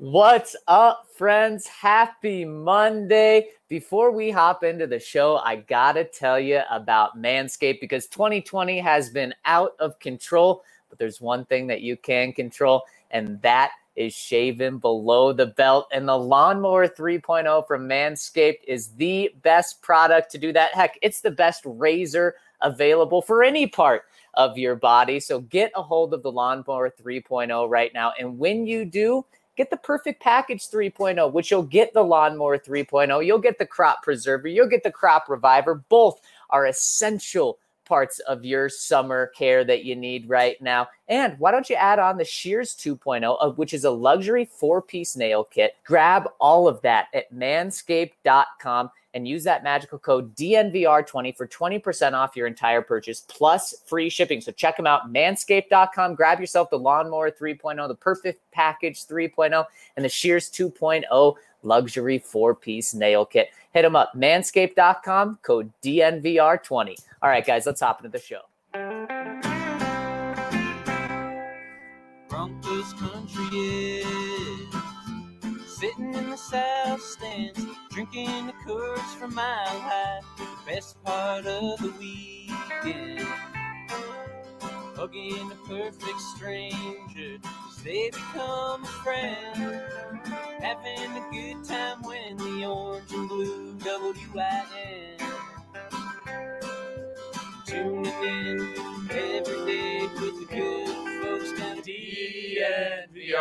What's up, friends? Happy Monday. Before we hop into the show, I gotta tell you about Manscaped because 2020 has been out of control, but there's one thing that you can control, and that is shaving below the belt. And the Lawnmower 3.0 from Manscaped is the best product to do that. Heck, it's the best razor available for any part of your body. So get a hold of the Lawnmower 3.0 right now. And when you do, get the perfect package 3.0 which you'll get the lawnmower 3.0 you'll get the crop preserver you'll get the crop reviver both are essential parts of your summer care that you need right now. And why don't you add on the Shears 2.0, uh, which is a luxury four piece nail kit? Grab all of that at manscaped.com and use that magical code DNVR20 for 20% off your entire purchase plus free shipping. So check them out, manscaped.com. Grab yourself the Lawnmower 3.0, the Perfect Package 3.0, and the Shears 2.0 luxury four piece nail kit. Hit them up, manscaped.com, code DNVR20. All right, guys, let's hop into the show. Broncos country is sitting in the south stands, drinking the Coors from Mile High, the best part of the weekend. Hugging a perfect stranger as they become a friend. Having a good time when the orange and blue WIN. Tuning in every day with the good folks down DNVR.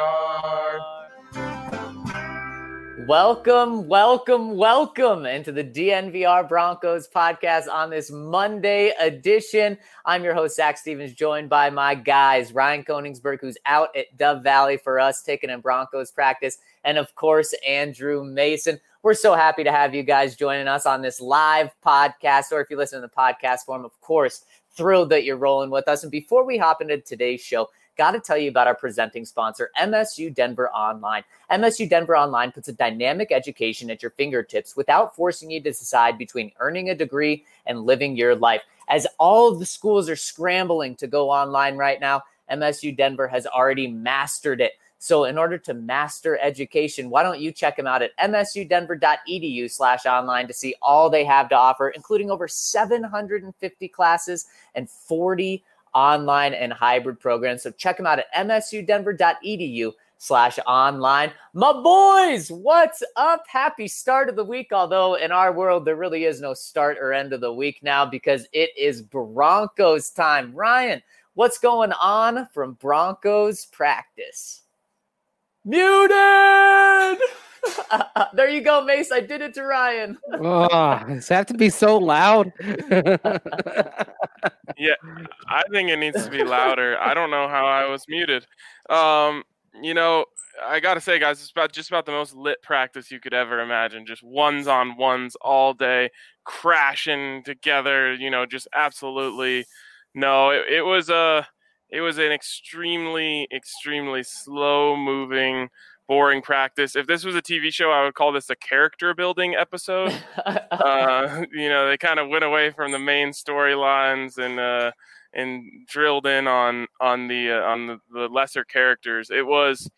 Welcome, welcome, welcome into the DNVR Broncos podcast on this Monday edition. I'm your host, Zach Stevens, joined by my guys, Ryan Koenigsberg, who's out at Dove Valley for us, taking in Broncos practice, and of course, Andrew Mason. We're so happy to have you guys joining us on this live podcast, or if you listen to the podcast form, of course, thrilled that you're rolling with us. And before we hop into today's show, got to tell you about our presenting sponsor, MSU Denver Online. MSU Denver Online puts a dynamic education at your fingertips without forcing you to decide between earning a degree and living your life. As all of the schools are scrambling to go online right now, MSU Denver has already mastered it. So, in order to master education, why don't you check them out at msudenver.edu slash online to see all they have to offer, including over 750 classes and 40 online and hybrid programs. So check them out at msudenver.edu slash online. My boys, what's up? Happy start of the week. Although in our world, there really is no start or end of the week now because it is Broncos time. Ryan, what's going on from Broncos practice? Muted! there you go, Mace. I did it to Ryan. oh, does have to be so loud? yeah, I think it needs to be louder. I don't know how I was muted. Um, you know, I gotta say, guys, it's about just about the most lit practice you could ever imagine. Just ones on ones all day, crashing together. You know, just absolutely. No, it, it was a, it was an extremely, extremely slow moving boring practice. If this was a TV show, I would call this a character building episode. uh, you know, they kind of went away from the main storylines and uh, and drilled in on on the uh, on the, the, lesser characters. It was,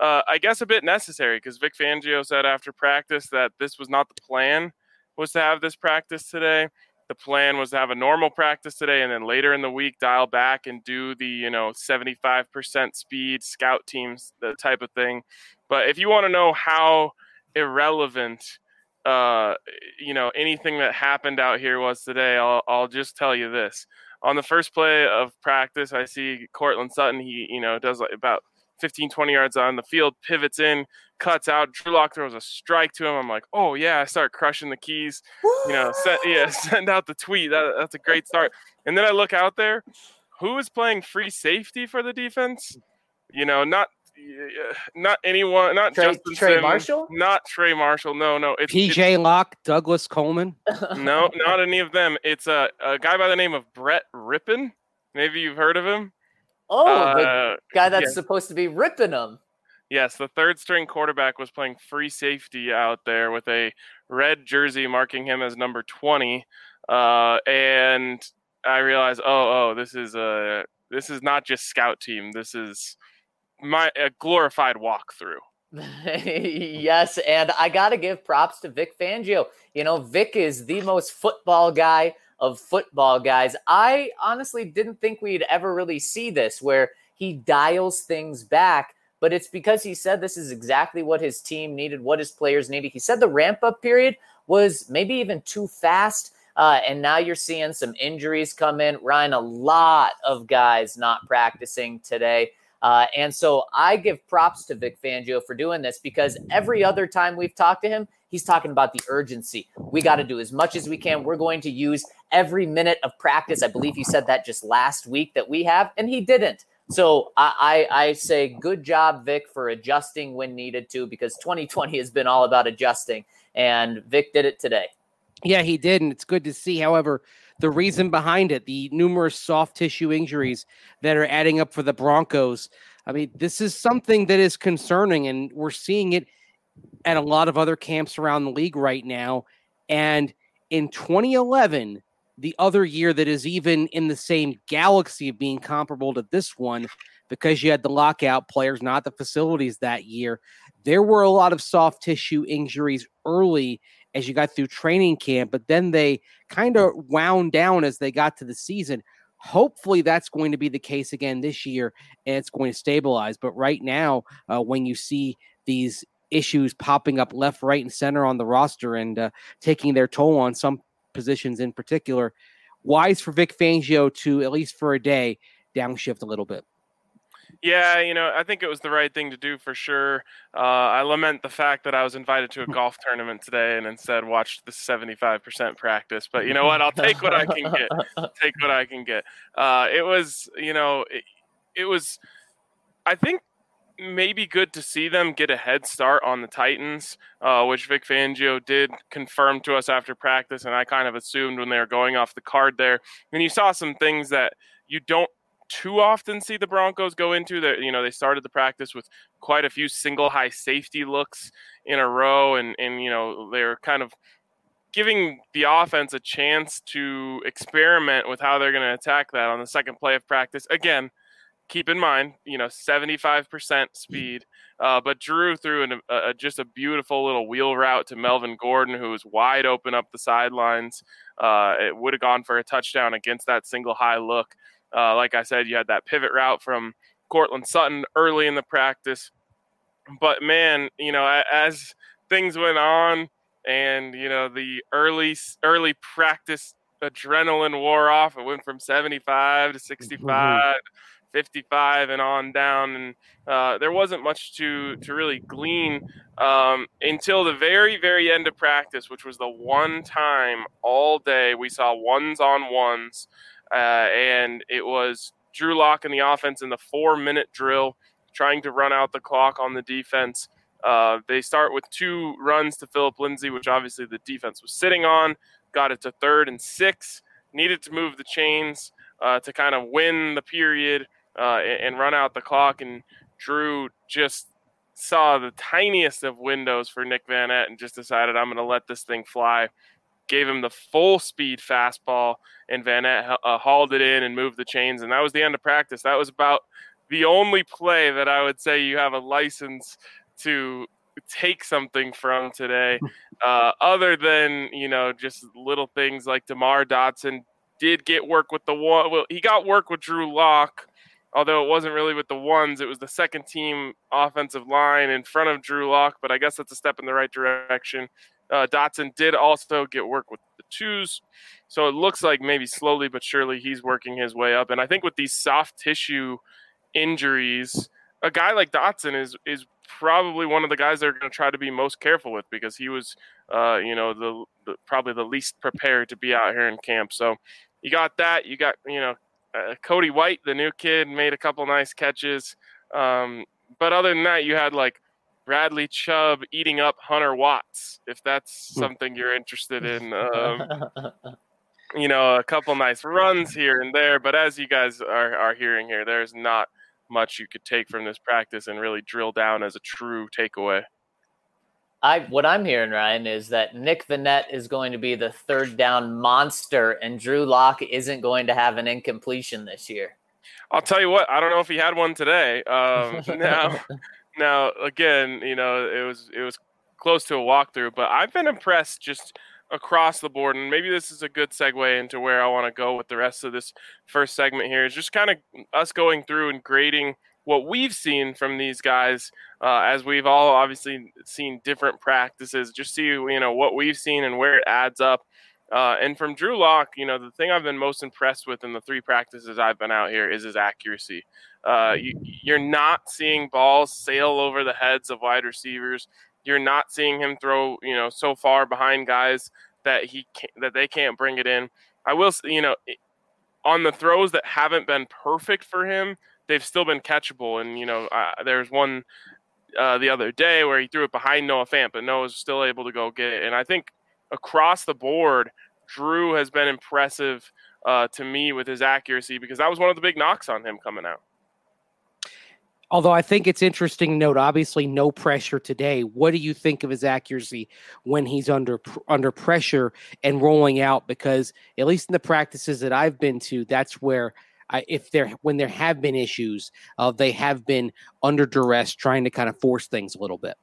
uh, I guess, a bit necessary because Vic Fangio said after practice that this was not the plan was to have this practice today the plan was to have a normal practice today and then later in the week dial back and do the you know 75% speed scout teams the type of thing. But if you want to know how irrelevant uh, you know anything that happened out here was today I'll, I'll just tell you this. On the first play of practice i see Courtland Sutton he you know does like about 15, 20 yards on the field, pivots in, cuts out. Drew Lock throws a strike to him. I'm like, oh yeah, I start crushing the keys. You know, send, yeah, send out the tweet. That, that's a great start. And then I look out there, who is playing free safety for the defense? You know, not not anyone, not Trey, Justin Trey Simmons, Marshall, not Trey Marshall. No, no, it's PJ Locke, Douglas Coleman. no, not any of them. It's a, a guy by the name of Brett Rypien. Maybe you've heard of him. Oh, uh, the guy that's yes. supposed to be ripping them. Yes, the third string quarterback was playing free safety out there with a red jersey marking him as number 20. Uh, and I realized, oh, oh, this is a this is not just scout team. This is my a glorified walkthrough. yes, and I got to give props to Vic Fangio. You know, Vic is the most football guy of football guys. I honestly didn't think we'd ever really see this where he dials things back, but it's because he said this is exactly what his team needed, what his players needed. He said the ramp up period was maybe even too fast. Uh, and now you're seeing some injuries come in. Ryan, a lot of guys not practicing today. Uh, and so I give props to Vic Fangio for doing this because every other time we've talked to him, he's talking about the urgency. We got to do as much as we can. We're going to use every minute of practice. I believe he said that just last week that we have, and he didn't. So I, I, I say good job, Vic, for adjusting when needed to, because 2020 has been all about adjusting, and Vic did it today. Yeah, he did, and it's good to see. However, the reason behind it, the numerous soft tissue injuries that are adding up for the Broncos. I mean, this is something that is concerning, and we're seeing it at a lot of other camps around the league right now. And in 2011, the other year that is even in the same galaxy of being comparable to this one, because you had the lockout players, not the facilities that year, there were a lot of soft tissue injuries early as you got through training camp, but then they kind of wound down as they got to the season. Hopefully, that's going to be the case again this year and it's going to stabilize. But right now, uh, when you see these issues popping up left, right, and center on the roster and uh, taking their toll on some positions in particular, wise for Vic Fangio to, at least for a day, downshift a little bit. Yeah, you know, I think it was the right thing to do for sure. Uh, I lament the fact that I was invited to a golf tournament today and instead watched the 75% practice. But you know what? I'll take what I can get. take what I can get. Uh, it was, you know, it, it was, I think maybe good to see them get a head start on the Titans, uh, which Vic Fangio did confirm to us after practice, and I kind of assumed when they were going off the card there. And you saw some things that you don't too often see the Broncos go into. That you know they started the practice with quite a few single high safety looks in a row, and and you know they're kind of giving the offense a chance to experiment with how they're going to attack that on the second play of practice. Again, keep in mind, you know, 75% speed. Uh, but Drew threw an, a, just a beautiful little wheel route to Melvin Gordon, who was wide open up the sidelines. Uh, it would have gone for a touchdown against that single high look. Uh, like I said, you had that pivot route from Courtland Sutton early in the practice. But man, you know, as things went on and, you know, the early, early practice adrenaline wore off, it went from 75 to 65. Mm-hmm 55 and on down, and uh, there wasn't much to to really glean um, until the very very end of practice, which was the one time all day we saw ones on ones, uh, and it was Drew Lock in the offense in the four minute drill, trying to run out the clock on the defense. Uh, they start with two runs to Phillip Lindsay, which obviously the defense was sitting on. Got it to third and six. Needed to move the chains uh, to kind of win the period uh, and, run out the clock. And Drew just saw the tiniest of windows for Nick Vannett and just decided, I'm going to let this thing fly. Gave him the full speed fastball, and Vannett uh, hauled it in and moved the chains. And that was the end of practice. That was about the only play that I would say you have a license to take something from today, uh, other than you know just little things like Demar Dotson did get work with the one. Well, he got work with Drew Lock although it wasn't really with the ones, it was the second team offensive line in front of Drew Lock, but I guess that's a step in the right direction. Uh, Dotson did also get work with the twos, so it looks like maybe slowly but surely he's working his way up. And I think with these soft tissue injuries, a guy like Dotson is is probably one of the guys they're going to try to be most careful with because he was, uh, you know, the, the probably the least prepared to be out here in camp. So you got that. You got you know uh, Cody White, the new kid, made a couple nice catches. Um, but other than that, you had like Bradley Chubb eating up Hunter Watts, if that's hmm. something you're interested in. Um, you know, a couple nice runs here and there. But as you guys are, are hearing here, there's not much you could take from this practice and really drill down as a true takeaway. I what I'm hearing, Ryan, is that Nick Vannett is going to be the third down monster, and Drew Lock isn't going to have an incompletion this year. I'll tell you what, I don't know if he had one today. Um, now, Now, again, you know, it was it was close to a walkthrough, but I've been impressed just across the board, and maybe this is a good segue into where I want to go with the rest of this first segment here. Is just kind of us going through and grading what we've seen from these guys, uh, as we've all obviously seen different practices. Just see you know what we've seen and where it adds up. Uh, and from Drew Lock, you know, the thing I've been most impressed with in the three practices I've been out here is his accuracy. Uh, you, are not seeing balls sail over the heads of wide receivers. You're not seeing him throw, you know, so far behind guys that he that they can't bring it in. I will, you know, on the throws that haven't been perfect for him, they've still been catchable. And you know, uh, there's one uh, the other day where he threw it behind Noah Fant, but Noah was still able to go get it. And I think across the board, Drew has been impressive uh, to me with his accuracy because that was one of the big knocks on him coming out. Although I think it's interesting to note, obviously no pressure today. What do you think of his accuracy when he's under under pressure and rolling out? Because at least in the practices that I've been to, that's where I, if there when there have been issues, uh, they have been under duress, trying to kind of force things a little bit.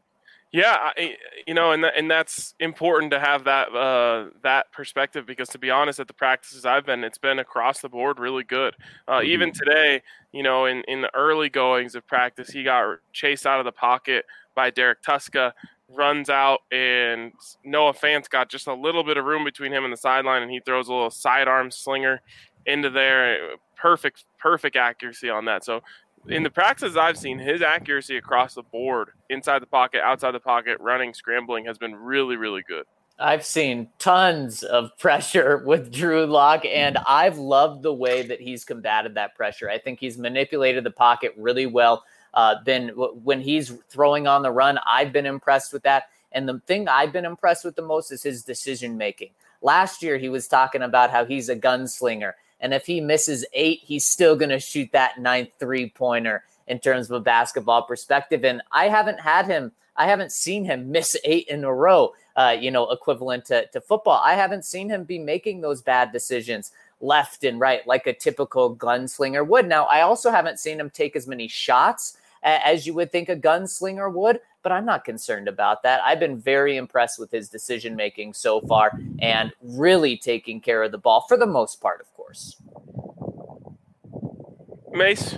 Yeah, I, you know, and and that's important to have that uh, that perspective because to be honest, at the practices I've been, it's been across the board really good. Uh, mm-hmm. Even today, you know, in in the early goings of practice, he got chased out of the pocket by Derek Tuszka, runs out, and Noah Fant's got just a little bit of room between him and the sideline, and he throws a little sidearm slinger into there. Perfect, perfect accuracy on that. So in the practices I've seen, his accuracy across the board, inside the pocket, outside the pocket, running, scrambling, has been really, really good. I've seen tons of pressure with Drew Lock, and I've loved the way that he's combated that pressure. I think he's manipulated the pocket really well. Uh, been when he's throwing on the run, I've been impressed with that. And the thing I've been impressed with the most is his decision making. Last year, he was talking about how he's a gunslinger and if he misses eight, he's still going to shoot that ninth three pointer in terms of a basketball perspective. And I haven't had him, I haven't seen him miss eight in a row, uh, you know, equivalent to, to football. I haven't seen him be making those bad decisions left and right like a typical gunslinger would. Now, I also haven't seen him take as many shots as you would think a gunslinger would, but I'm not concerned about that. I've been very impressed with his decision making so far and really taking care of the ball for the most part, of course. Mace.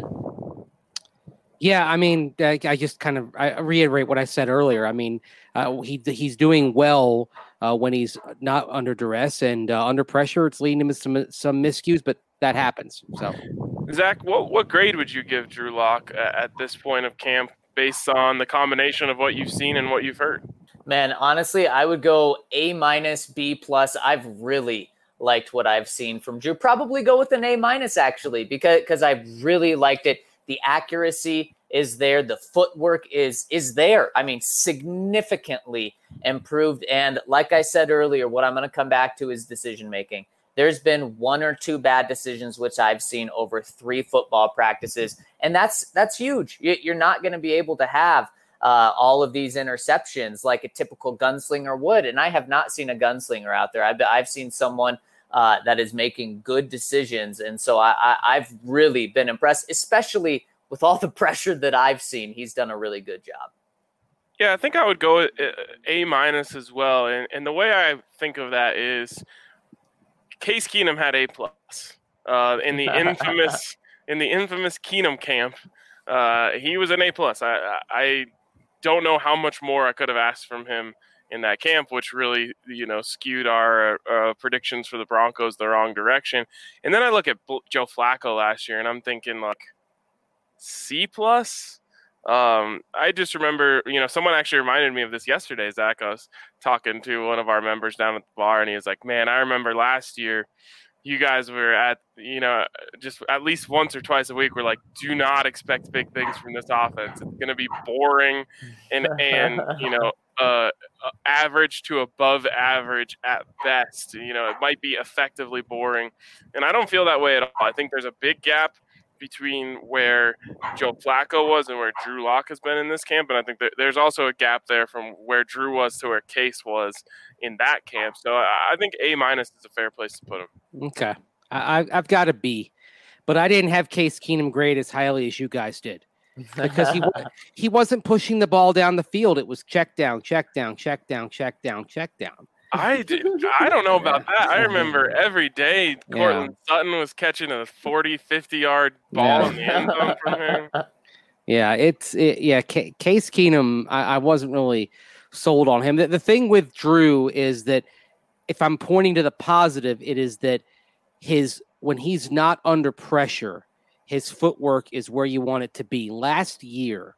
Yeah, I mean, I, I just kind of I reiterate what I said earlier. I mean, uh, he he's doing well uh, when he's not under duress and uh, under pressure. It's leading him to some some miscues, but that happens. So, Zach, what what grade would you give Drew Lock at this point of camp based on the combination of what you've seen and what you've heard? Man, honestly, I would go A minus, B plus. I've really liked what I've seen from Drew. Probably go with an A minus actually, because because I really liked it. The accuracy is there, the footwork is is there. I mean, significantly improved. And like I said earlier, what I'm going to come back to is decision making. There's been one or two bad decisions which I've seen over three football practices, and that's that's huge. You're not going to be able to have uh, all of these interceptions like a typical gunslinger would, and I have not seen a gunslinger out there. I've I've seen someone uh, that is making good decisions, and so I, I I've really been impressed, especially with all the pressure that I've seen. He's done a really good job. Yeah, I think I would go A minus as well, and and the way I think of that is Case Keenum had A plus uh, in the infamous in the infamous Keenum camp. Uh, he was an A plus. I, I don't know how much more I could have asked from him in that camp, which really you know skewed our uh, predictions for the Broncos the wrong direction. And then I look at Joe Flacco last year, and I'm thinking like C plus. Um, I just remember, you know, someone actually reminded me of this yesterday. Zach, I was talking to one of our members down at the bar, and he was like, "Man, I remember last year, you guys were at, you know, just at least once or twice a week. We're like, do not expect big things from this offense. It's going to be boring, and and you know, uh, average to above average at best. You know, it might be effectively boring, and I don't feel that way at all. I think there's a big gap." Between where Joe Flacco was and where Drew Lock has been in this camp, and I think there's also a gap there from where Drew was to where Case was in that camp. So I think A minus is a fair place to put him. Okay, I, I've got a B, but I didn't have Case Keenum grade as highly as you guys did. because he he wasn't pushing the ball down the field. It was check down, check down, check down, check down, check down. I did. I don't know about that. I remember every day Courtland yeah. Sutton was catching a 40, 50 yard ball yeah. in the end zone from him. Yeah, it's it, yeah. C- Case Keenum, I, I, wasn't really sold on him. The, the thing with Drew is that if I'm pointing to the positive, it is that his when he's not under pressure, his footwork is where you want it to be. Last year,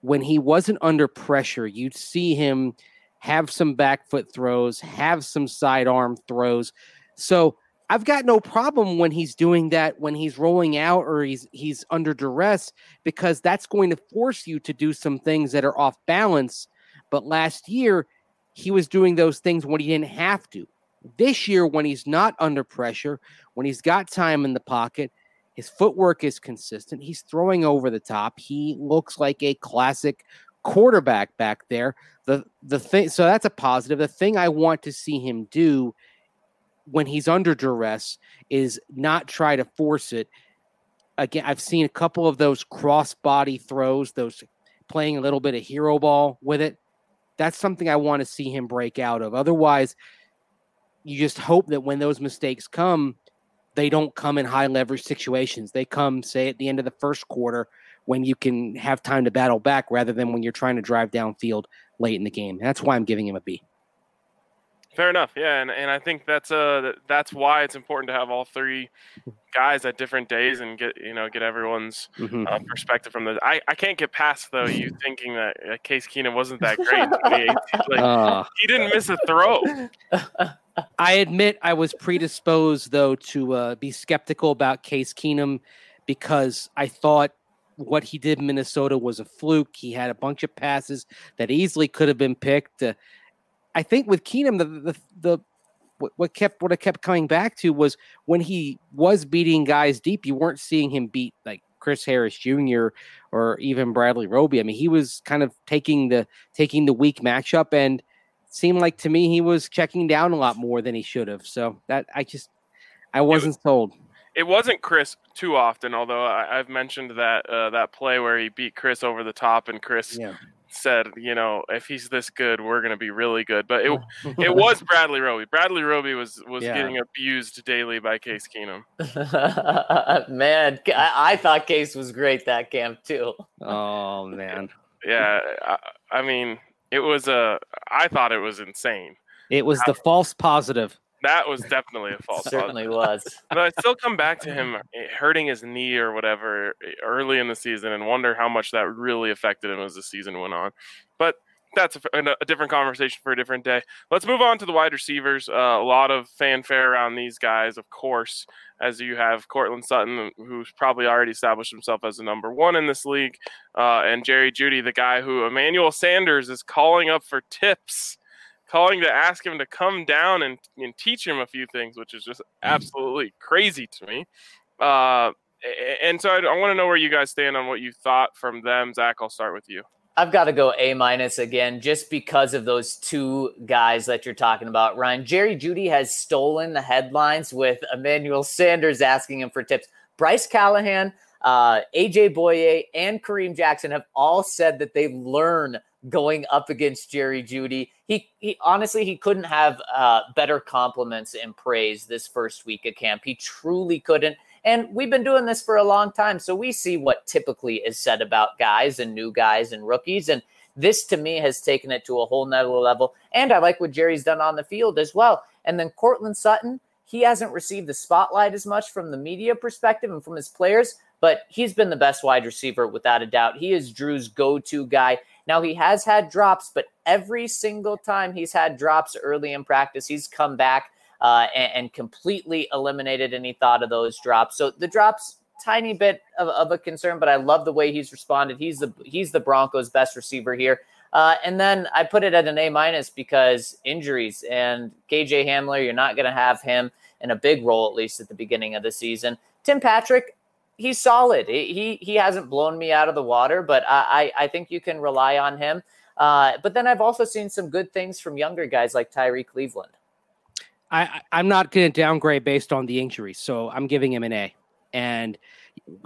when he wasn't under pressure, you'd see him have some back foot throws, have some sidearm throws. So I've got no problem when he's doing that when he's rolling out or he's he's under duress because that's going to force you to do some things that are off balance. But last year he was doing those things when he didn't have to. This year when he's not under pressure, when he's got time in the pocket, his footwork is consistent. He's throwing over the top. He looks like a classic quarterback back there. The the thing so that's a positive. The thing I want to see him do when he's under duress is not try to force it. Again, I've seen a couple of those cross body throws, those playing a little bit of hero ball with it. That's something I want to see him break out of. Otherwise, you just hope that when those mistakes come, they don't come in high leverage situations. They come, say, at the end of the first quarter when you can have time to battle back rather than when you're trying to drive downfield late in the game. That's why I'm giving him a B. Fair enough. Yeah, and, and I think that's uh that's why it's important to have all three guys at different days and get you know get everyone's mm-hmm. uh, perspective from the. I, I can't get past though you thinking that uh, Case Keenum wasn't that great. like, uh, he didn't miss a throw. I admit I was predisposed though to uh, be skeptical about Case Keenum because I thought what he did in Minnesota was a fluke. He had a bunch of passes that easily could have been picked. Uh, I think with Keenum, the the, the what, what kept what I kept coming back to was when he was beating guys deep, you weren't seeing him beat like Chris Harris Jr. or even Bradley Roby. I mean, he was kind of taking the taking the weak matchup and seemed like to me he was checking down a lot more than he should have. So that I just I wasn't sold. It wasn't Chris too often, although I, have mentioned that uh, that play where he beat Chris over the top and Chris yeah said, you know, if he's this good, we're going to be really good. But it it was Bradley Roby. Bradley Roby was was yeah. getting abused daily by Case Keenum. man, I, I, thought Case was great that camp too. Oh man. Yeah, I, I mean, it was a. I thought it was insane. It was the false positive. That was definitely a false. Certainly was. But I still come back to him hurting his knee or whatever early in the season and wonder how much that really affected him as the season went on. But that's a, a different conversation for a different day. Let's move on to the wide receivers. Uh, a lot of fanfare around these guys, of course, as you have Courtland Sutton, who's probably already established himself as the number one in this league, uh, and Jerry Jeudy, the guy who Emmanuel Sanders is calling up for tips calling to ask him to come down and, and teach him a few things, which is just mm. absolutely crazy to me. Uh, and so I, I want to know where you guys stand on what you thought from them. Zach, I'll start with you. I've got to go A minus again, just because of those two guys that you're talking about. Ryan Jerry Jeudy has stolen the headlines with Emmanuel Sanders asking him for tips. Bryce Callahan, uh, AJ Bouye, and Kareem Jackson have all said that they learn going up against Jerry Jeudy. He, he honestly he couldn't have uh, better compliments and praise this first week of camp. He truly couldn't. And we've been doing this for a long time, so we see what typically is said about guys and new guys and rookies. And this to me has taken it to a whole nother level. And I like what Jerry's done on the field as well. And then Courtland Sutton, he hasn't received the spotlight as much from the media perspective and from his players, but he's been the best wide receiver without a doubt. He is Drew's go to guy. Now, he has had drops, but every single time he's had drops early in practice, he's come back uh, and, and, completely eliminated any thought of those drops. So the drops, tiny bit of, of, a concern, but I love the way he's responded. He's the he's the Broncos' best receiver here. Uh, and then I put it at an A minus because injuries and KJ Hamler, you're not going to have him in a big role at least at the beginning of the season. Tim Patrick, he's solid. He he hasn't blown me out of the water, but I I, think you can rely on him. Uh, but then I've also seen some good things from younger guys like Tyrie Cleveland. I I'm not going to downgrade based on the injury, so I'm giving him an A. And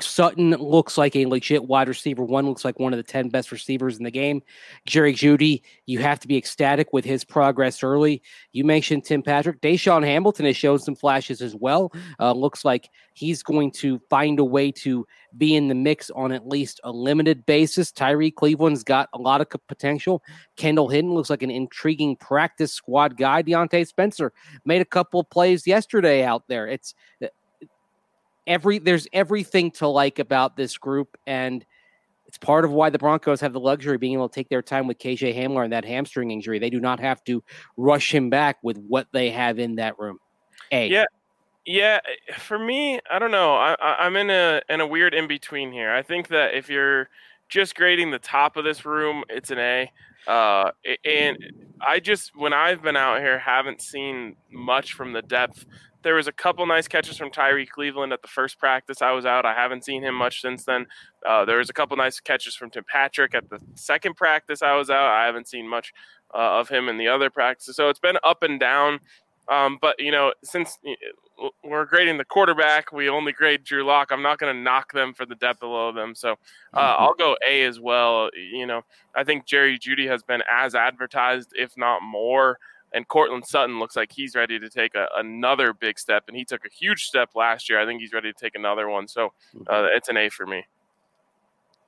Sutton looks like a legit wide receiver. One looks like one of the 10 best receivers in the game. Jerry Jeudy, you have to be ecstatic with his progress early. You mentioned Tim Patrick. DaeSean Hamilton has shown some flashes as well. Uh, looks like he's going to find a way to be in the mix on at least a limited basis. Tyrie Cleveland's got a lot of potential. Kendall Hinton looks like an intriguing practice squad guy. Diontae Spencer made a couple of plays yesterday out there. It's every there's everything to like about this group, and it's part of why the Broncos have the luxury of being able to take their time with KJ Hamler and that hamstring injury. They do not have to rush him back with what they have in that room. A. Yeah. Yeah, for me, I don't know. I, I'm in a in a weird in between here. I think that if you're just grading the top of this room, it's an A. Uh, and I just, when I've been out here, haven't seen much from the depth there was a couple nice catches from Tyrie Cleveland at the first practice I was out. I haven't seen him much since then. Uh, there was a couple nice catches from Tim Patrick at the second practice I was out. I haven't seen much uh, of him in the other practices. So it's been up and down. Um, but you know, since we're grading the quarterback, we only grade Drew Lock. I'm not going to knock them for the depth below them. So uh, mm-hmm. I'll go A as well. You know, I think Jerry Jeudy has been as advertised, if not more. And Courtland Sutton looks like he's ready to take a, another big step, and he took a huge step last year. I think he's ready to take another one. So mm-hmm. uh, it's an A for me.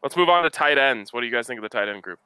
Let's move on to tight ends. What do you guys think of the tight end group?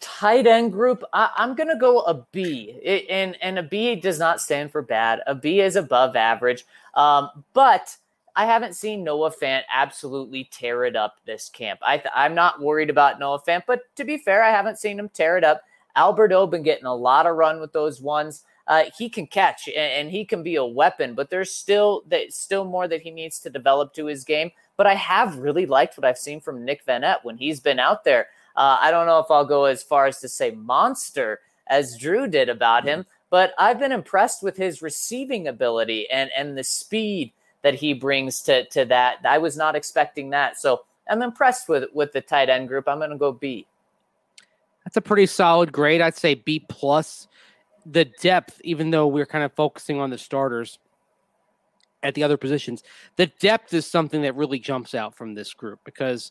Tight end group, I, am gonna go a B, it, and and a B does not stand for bad. A B is above average, um, but I haven't seen Noah Fant absolutely tear it up this camp. I I'm not worried about Noah Fant, but to be fair, I haven't seen him tear it up. Albert O been getting a lot of run with those ones. Uh, he can catch and, and, he can be a weapon, but there's still that still more that he needs to develop to his game. But I have really liked what I've seen from Nick Vannett when he's been out there. Uh, I don't know if I'll go as far as to say monster as Drew did about him, but I've been impressed with his receiving ability and and the speed that he brings to to that. I was not expecting that, so I'm impressed with with the tight end group. I'm going to go B. That's a pretty solid grade. I'd say B plus. The depth, even though we're kind of focusing on the starters at the other positions, the depth is something that really jumps out from this group because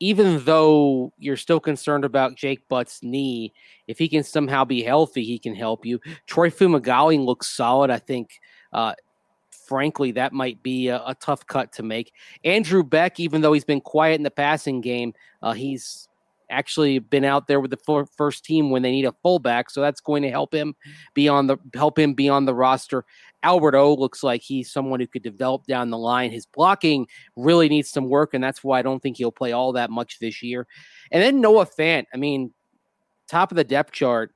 even though you're still concerned about Jake Butt's knee, if he can somehow be healthy, he can help you. Troy Fumagalli looks solid. I think, uh, frankly, that might be a, a, tough cut to make. Andrew Beck, even though he's been quiet in the passing game, uh, he's actually been out there with the first team when they need a fullback, so that's going to help him be on the help him be on the roster. Albert O looks like he's someone who could develop down the line. His blocking really needs some work, and that's why I don't think he'll play all that much this year. And then Noah Fant, I mean, top of the depth chart.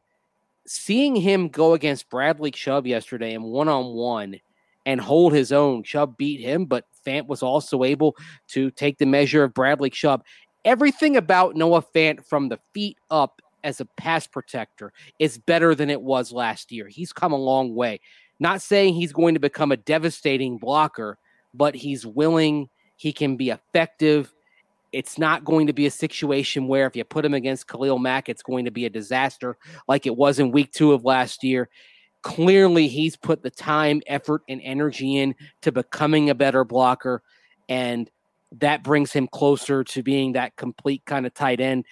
Seeing him go against Bradley Chubb yesterday in one on one and hold his own. Chubb beat him, but Fant was also able to take the measure of Bradley Chubb everything about Noah Fant from the feet up as a pass protector is better than it was last year. He's come a long way. Not saying he's going to become a devastating blocker, but he's willing, he can be effective. It's not going to be a situation where if you put him against Khalil Mack, it's going to be a disaster like it was in week two of last year. Clearly, he's put the time, effort, and energy in to becoming a better blocker. And that brings him closer to being that complete kind of tight end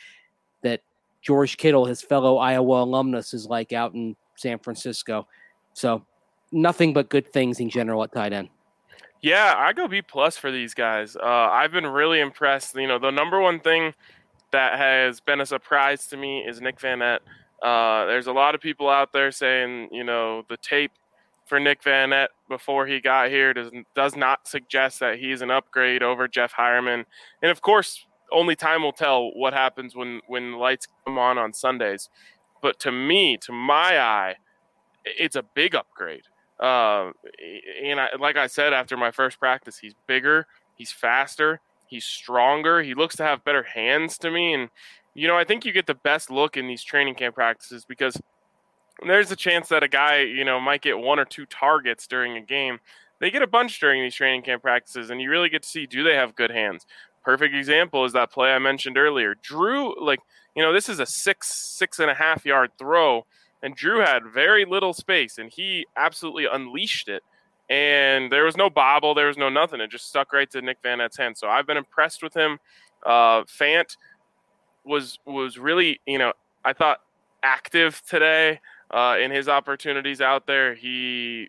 that George Kittle, his fellow Iowa alumnus, is like out in San Francisco. So nothing but good things in general at tight end. Yeah, I go B plus for these guys. Uh, I've been really impressed. You know, the number one thing that has been a surprise to me is Nick Vannett. Uh, there's a lot of people out there saying, you know, the tape for Nick Vannett before he got here does does not suggest that he's an upgrade over Jeff Heuerman. And of course, only time will tell what happens when when lights come on on Sundays. But to me, to my eye, it's a big upgrade. Uh, and I, like I said after my first practice, he's bigger, he's faster, he's stronger. He looks to have better hands to me, and you know I think you get the best look in these training camp practices because there's a chance that a guy, you know, might get one or two targets during a game. They get a bunch during these training camp practices, and you really get to see do they have good hands. Perfect example is that play I mentioned earlier. Drew, like, you know, this is a six, six and a half yard throw, and Drew had very little space, and he absolutely unleashed it. and there was no bobble, there was no nothing. It just stuck right to Nick Vannett's hand. So I've been impressed with him. Uh, Fant was was really, you know, I thought active today uh, in his opportunities out there. He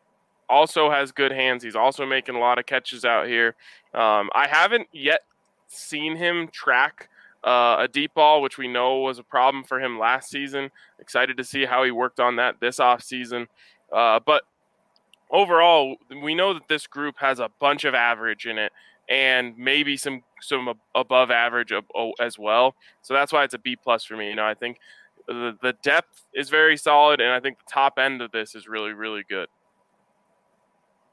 also has good hands. He's also making a lot of catches out here. Um, I haven't yet seen him track uh, a deep ball, which we know was a problem for him last season. Excited to see how he worked on that this offseason. Uh, but overall, we know that this group has a bunch of average in it and maybe some some above average as well. So that's why it's a B plus for me. You know, I think the, the depth is very solid, and I think the top end of this is really really good.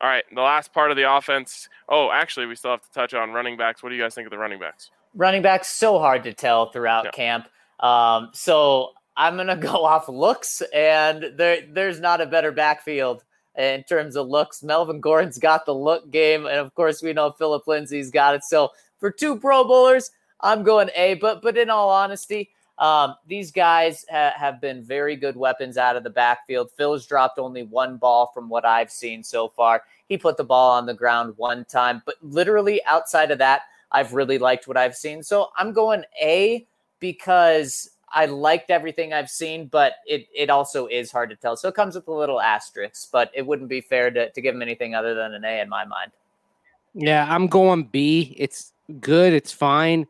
All right, the last part of the offense. Oh, actually, we still have to touch on running backs. What do you guys think of the running backs? Running backs so hard to tell throughout yeah. camp. Um, so I'm gonna go off looks, and there there's not a better backfield in terms of looks. Melvin Gordon's got the look game, and of course we know Phillip Lindsay's got it. So for two Pro Bowlers, I'm going A. But but in all honesty, um, these guys ha- have been very good weapons out of the backfield. Phil's dropped only one ball from what I've seen so far. He put the ball on the ground one time, but literally outside of that, I've really liked what I've seen. So I'm going A because I liked everything I've seen, but it it also is hard to tell. So it comes with a little asterisk, but it wouldn't be fair to, to give him anything other than an A in my mind. Yeah, I'm going B. It's good. It's fine.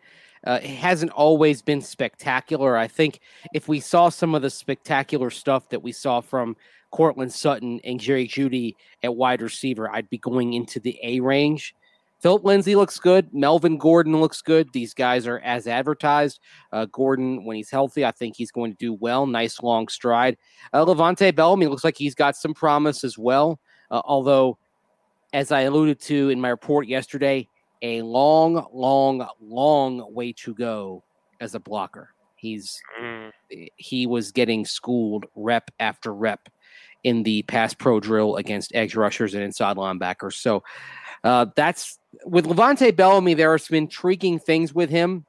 Uh, it hasn't always been spectacular. I think if we saw some of the spectacular stuff that we saw from Courtland Sutton and Jerry Jeudy at wide receiver, I'd be going into the A range. Phillip Lindsay looks good. Melvin Gordon looks good. These guys are as advertised. Uh, Gordon, when he's healthy, I think he's going to do well. Nice long stride. Uh, LeVante Bellamy looks like he's got some promise as well. Uh, although, as I alluded to in my report yesterday, a long, long, long way to go as a blocker. He's mm. he was getting schooled rep after rep in the pass pro drill against edge rushers and inside linebackers. So uh, that's with LeVante Bellamy. There are some intriguing things with him,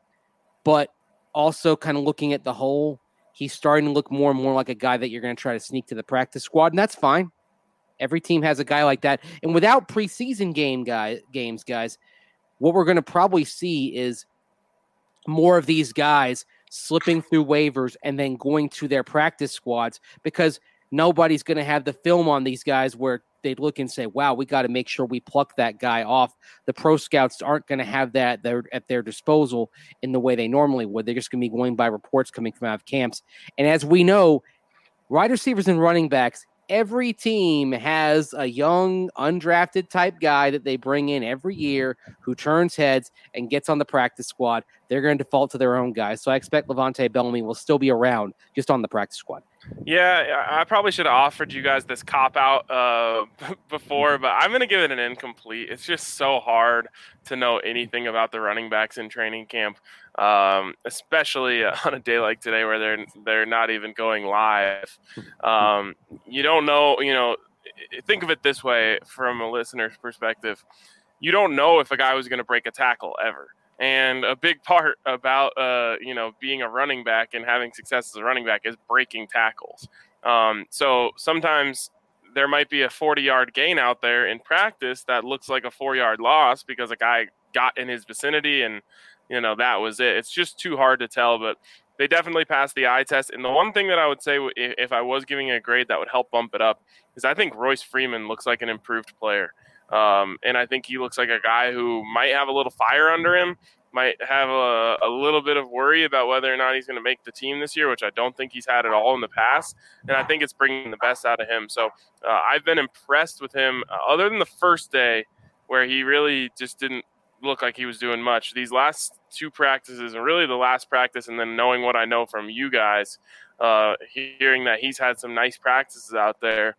but also kind of looking at the whole, he's starting to look more and more like a guy that you're going to try to sneak to the practice squad, and that's fine. Every team has a guy like that, and without preseason game guy games, guys, what we're going to probably see is more of these guys slipping through waivers and then going to their practice squads because nobody's going to have the film on these guys where they'd look and say, "Wow, we got to make sure we pluck that guy off." The pro scouts aren't going to have that there at their disposal in the way they normally would. They're just going to be going by reports coming from out of camps. And as we know, wide receivers and running backs every team has a young, undrafted type guy that they bring in every mm-hmm. year who turns heads and gets on the practice squad. They're going to default to their own guys. So I expect LeVante Bellamy will still be around just on the practice squad. Yeah, I probably should have offered you guys this cop out uh, before, but I'm going to give it an incomplete. It's just so hard to know anything about the running backs in training camp, um, especially on a day like today where they're they're not even going live. Um, you don't know, you know. Think of it this way from a listener's perspective: you don't know if a guy was going to break a tackle ever. And a big part about uh, you know being a running back and having success as a running back is breaking tackles. Um, so sometimes there might be a 40 yard gain out there in practice that looks like a four yard loss because a guy got in his vicinity and you know that was it. It's just too hard to tell, but they definitely passed the eye test. And the one thing that I would say, if I was giving a grade that would help bump it up, is I think Royce Freeman looks like an improved player. Um, and I think he looks like a guy who might have a little fire under him, might have a, a little bit of worry about whether or not he's going to make the team this year, which I don't think he's had at all in the past. And I think it's bringing the best out of him. So uh, I've been impressed with him, uh, other than the first day where he really just didn't look like he was doing much. These last two practices, and really the last practice, and then knowing what I know from you guys, uh, hearing that he's had some nice practices out there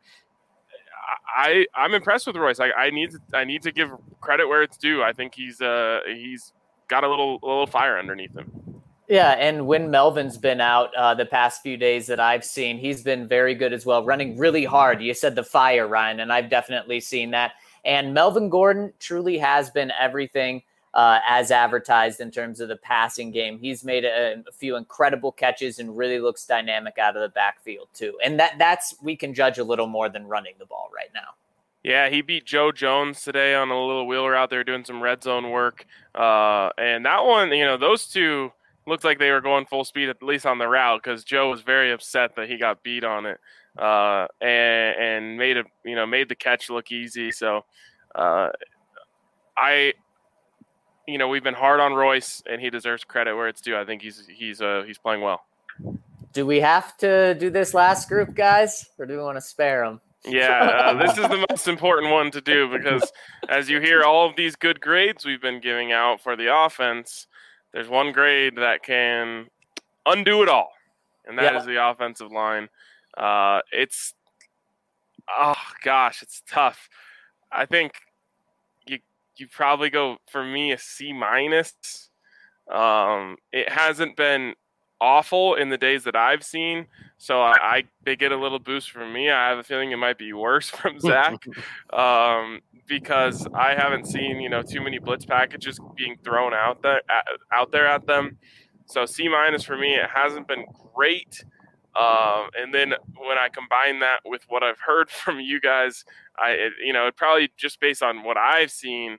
I I'm impressed with Royce. I, I need to I need to give credit where it's due. I think he's uh he's got a little a little fire underneath him. Yeah, and when Melvin's been out uh, the past few days that I've seen, he's been very good as well, running really hard. You said the fire, Ryan, and I've definitely seen that. And Melvin Gordon truly has been everything uh, as advertised in terms of the passing game. He's made a, a, few incredible catches and really looks dynamic out of the backfield too. And that that's we can judge a little more than running the ball right now. Yeah, he beat Joe Jones today on a little wheeler out there doing some red zone work. Uh, and that one, you know, those two looked like they were going full speed at least on the route because Joe was very upset that he got beat on it uh, and, and made a you know made the catch look easy. So uh, I, you know, we've been hard on Royce and he deserves credit where it's due. I think he's he's uh, he's playing well. Do we have to do this last group, guys, or do we want to spare them? Yeah, uh, this is the most important one to do because as you hear all of these good grades we've been giving out for the offense, there's one grade that can undo it all, and that yeah. is the offensive line. Uh, it's oh gosh, it's tough. I think you probably go for me a C minus. Um, it hasn't been awful in the days that I've seen. So I, I, they get a little boost from me. I have a feeling it might be worse from Zach um, because I haven't seen you know too many blitz packages being thrown out there out there at them. So C minus for me. It hasn't been great. Um, and then when I combine that with what I've heard from you guys, I it, you know it probably just based on what I've seen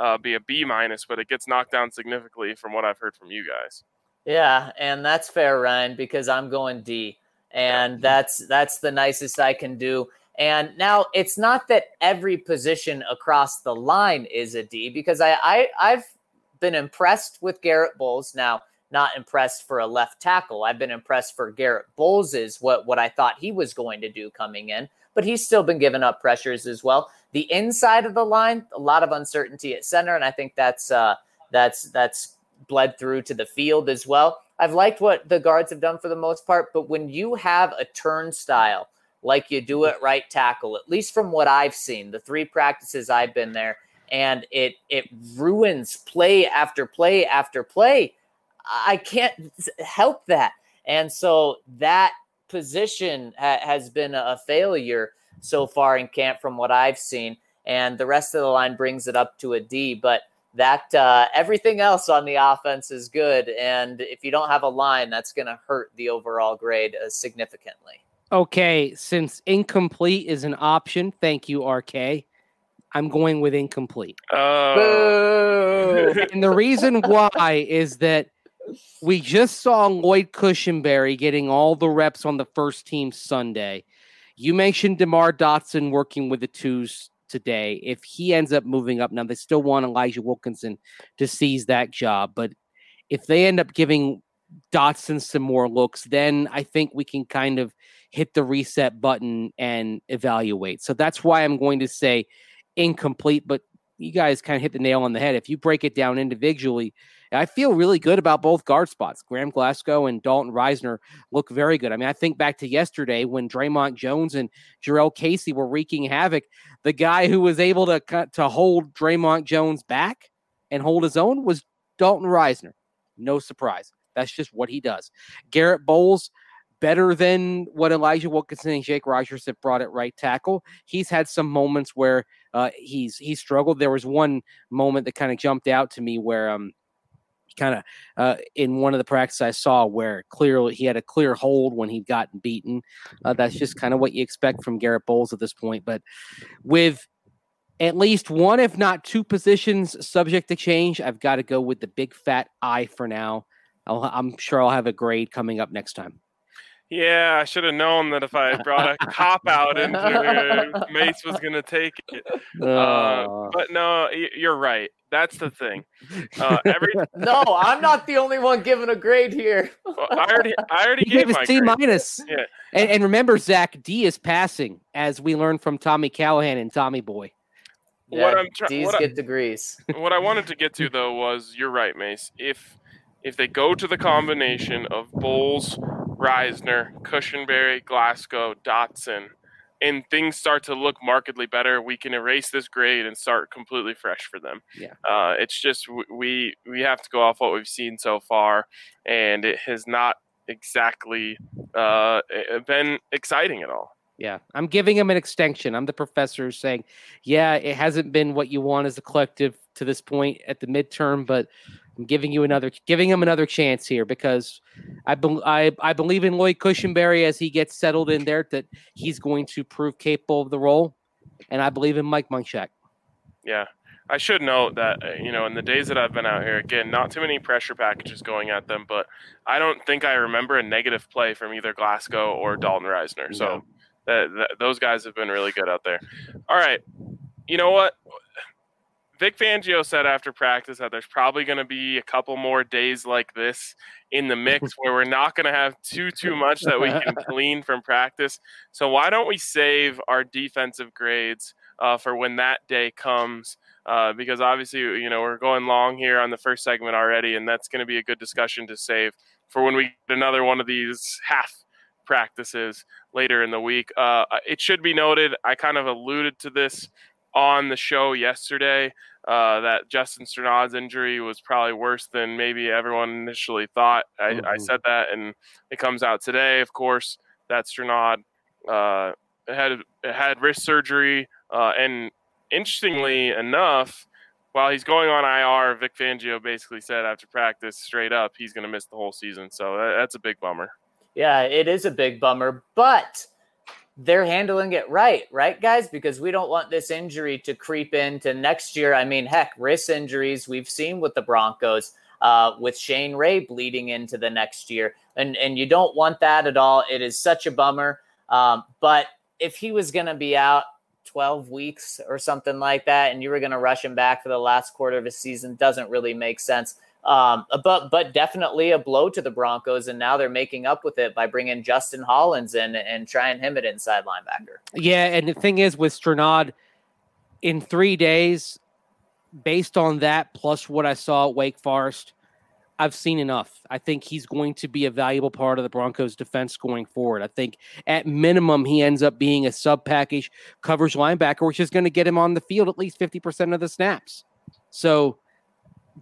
uh, be a B minus, but it gets knocked down significantly from what I've heard from you guys. Yeah, and that's fair, Ryan, because I'm going D, and that's that's the nicest I can do. And now it's not that every position across the line is a D, because I, I I've been impressed with Garrett Bolles. Now, not impressed for a left tackle. I've been impressed for Garrett Bolles is what what I thought he was going to do coming in, but he's still been giving up pressures as well. The inside of the line, a lot of uncertainty at center, and I think that's uh, that's that's bled through to the field as well. I've liked what the guards have done for the most part, but when you have a turnstile like you do at right tackle, at least from what I've seen, the three practices I've been there, and it it ruins play after play after play. I can't help that, and so that position ha- has been a failure so far in camp from what I've seen, and the rest of the line brings it up to a D, but that uh, everything else on the offense is good. And if you don't have a line, that's going to hurt the overall grade uh, significantly. Okay, since incomplete is an option, thank you, RK. I'm going with incomplete. Oh. and the reason why is that we just saw Lloyd Cushenberry getting all the reps on the first team Sunday. You mentioned DeMar Dotson working with the twos today. If he ends up moving up, now they still want Elijah Wilkinson to seize that job, but if they end up giving Dotson some more looks, then I think we can kind of hit the reset button and evaluate. So that's why I'm going to say incomplete, but you guys kind of hit the nail on the head. If you break it down individually, I feel really good about both guard spots. Graham Glasgow and Dalton Risner look very good. I mean, I think back to yesterday when Dre'Mont Jones and Jurrell Casey were wreaking havoc. The guy who was able to cut, to hold Dre'Mont Jones back and hold his own was Dalton Risner. No surprise. That's just what he does. Garrett Bolles, better than what Elijah Wilkinson and Jake Rogers have brought at right tackle. He's had some moments where uh, he's he struggled. There was one moment that kind of jumped out to me where um kind of uh, in one of the practices I saw where clearly he had a clear hold when he'd gotten beaten. Uh, that's just kind of what you expect from Garrett Bolles at this point. But with at least one, if not two positions subject to change, I've got to go with the big fat I for now. i am sure I'll have a grade coming up next time. Yeah, I should have known that if I brought a cop out into Mace was going to take it. Uh, but no, you're right. That's the thing. Uh, every no, I'm not the only one giving a grade here. well, I already, I already he gave, gave a C minus. Yeah, and, and, remember, Zach D is passing, as we learned from Tommy Callahan and Tommy Boy. Yeah, what I'm tra- D's what get I, degrees. What I wanted to get to though was, you're right, Mace. If if they go to the combination of Bolles, Risner, Cushenberry, Glasgow, Dotson, and things start to look markedly better, we can erase this grade and start completely fresh for them. Yeah, uh, it's just we we have to go off what we've seen so far, and it has not exactly uh, been exciting at all. Yeah, I'm giving him an extension. I'm the professor saying, yeah, it hasn't been what you want as a collective to this point at the midterm, but I'm giving you another, giving him another chance here because I, be, I, I believe in Lloyd Cushenberry as he gets settled in there that he's going to prove capable of the role. and I believe in Mike Munchak. Yeah. I should note that uh, you know in the days that I've been out here, again, not too many pressure packages going at them, but I don't think I remember a negative play from either Glasgow or Dalton Risner. So that, that, those guys have been really good out there. All right, you know what? Vic Fangio said after practice that there's probably going to be a couple more days like this in the mix where we're not going to have too too much that we can glean from practice. So why don't we save our defensive grades uh, for when that day comes? Uh, because obviously, you know, we're going long here on the first segment already, and that's going to be a good discussion to save for when we get another one of these half practices later in the week. Uh, it should be noted, I kind of alluded to this on the show yesterday uh, that Justin Strnad's injury was probably worse than maybe everyone initially thought. I, mm-hmm. I said that, and it comes out today, of course, that Strnad uh, had had wrist surgery, uh, and interestingly enough, while he's going on IR, Vic Fangio basically said after practice, straight up, he's going to miss the whole season. So that, that's a big bummer. Yeah, it is a big bummer, but they're handling it right, right, guys? Because we don't want this injury to creep into next year. I mean, heck, wrist injuries we've seen with the Broncos, uh, with Shane Ray bleeding into the next year, and and you don't want that at all. It is such a bummer. Um, but if he was going to be out 12 weeks or something like that, and you were going to rush him back for the last quarter of his season, doesn't really make sense. Um, but but definitely a blow to the Broncos, and now they're making up with it by bringing Justin Hollins in and trying him at inside linebacker. Yeah, and the thing is with Strnad, in three days, based on that plus what I saw at Wake Forest, I've seen enough. I think he's going to be a valuable part of the Broncos defense going forward. I think at minimum he ends up being a sub package coverage linebacker, which is going to get him on the field at least 50% of the snaps. So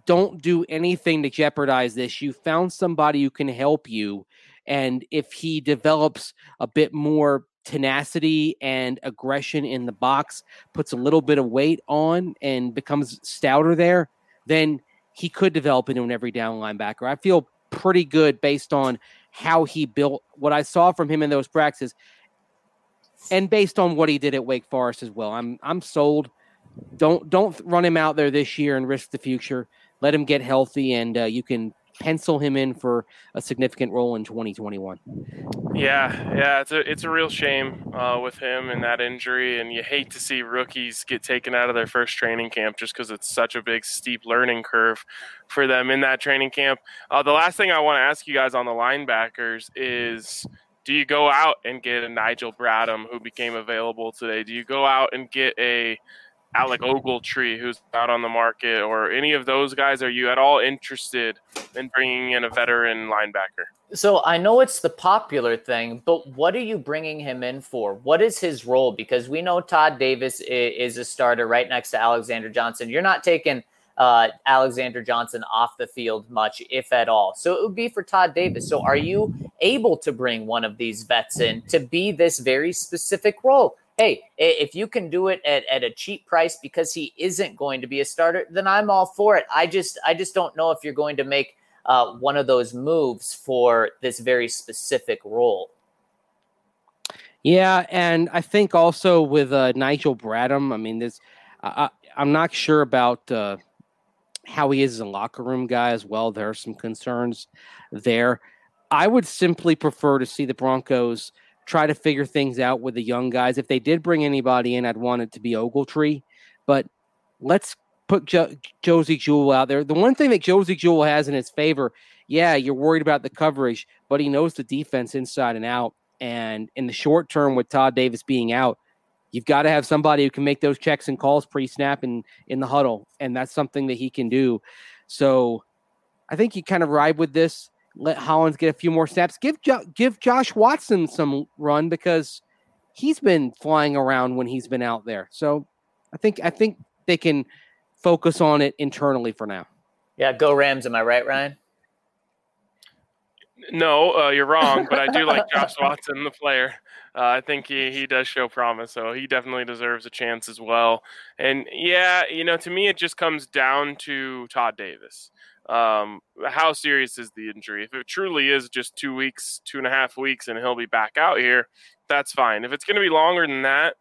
don't do anything to jeopardize this. You found somebody who can help you. And if he develops a bit more tenacity and aggression in the box, puts a little bit of weight on and becomes stouter there, then he could develop into an every down linebacker. I feel pretty good based on how he built what I saw from him in those practices and based on what he did at Wake Forest as well. I'm I'm sold. Don't don't run him out there this year and risk the future let him get healthy, and uh, you can pencil him in for a significant role in 2021. Yeah, yeah, it's a it's a real shame uh, with him and that injury, and you hate to see rookies get taken out of their first training camp just because it's such a big steep learning curve for them in that training camp. Uh, the last thing I want to ask you guys on the linebackers is. Do you go out and get a Nigel Bradham who became available today? Do you go out and get a Alec Ogletree, who's out on the market, or any of those guys? Are you at all interested in bringing in a veteran linebacker? So I know it's the popular thing, but what are you bringing him in for? What is his role? Because we know Todd Davis is a starter right next to Alexander Johnson. You're not taking uh, Alexander Johnson off the field much, if at all. So it would be for Todd Davis. So are you able to bring one of these vets in to be this very specific role? Hey, if you can do it at, at a cheap price because he isn't going to be a starter, then I'm all for it. I just I just don't know if you're going to make uh, one of those moves for this very specific role. Yeah, and I think also with uh, Nigel Bradham, I mean, this I, I'm not sure about uh, how he is as a locker room guy as well. There are some concerns there. I would simply prefer to see the Broncos – try to figure things out with the young guys. If they did bring anybody in, I'd want it to be Ogletree. But let's put jo- Josey Jewell out there. The one thing that Josey Jewell has in his favor, yeah, you're worried about the coverage, but he knows the defense inside and out. And in the short term, with Todd Davis being out, you've got to have somebody who can make those checks and calls pre-snap and in the huddle, and that's something that he can do. So I think you kind of ride with this let Hollins get a few more snaps. Give jo- give Josh Watson some run because he's been flying around when he's been out there. So I think I think they can focus on it internally for now. Yeah, go Rams. Am I right, Ryan? No, uh, you're wrong. But I do like Josh Watson, the player. Uh, I think he he does show promise, so he definitely deserves a chance as well. And yeah, you know, to me, it just comes down to Todd Davis um, how serious is the injury? If it truly is just two weeks, two and a half weeks, and he'll be back out here, that's fine. If it's going to be longer than that,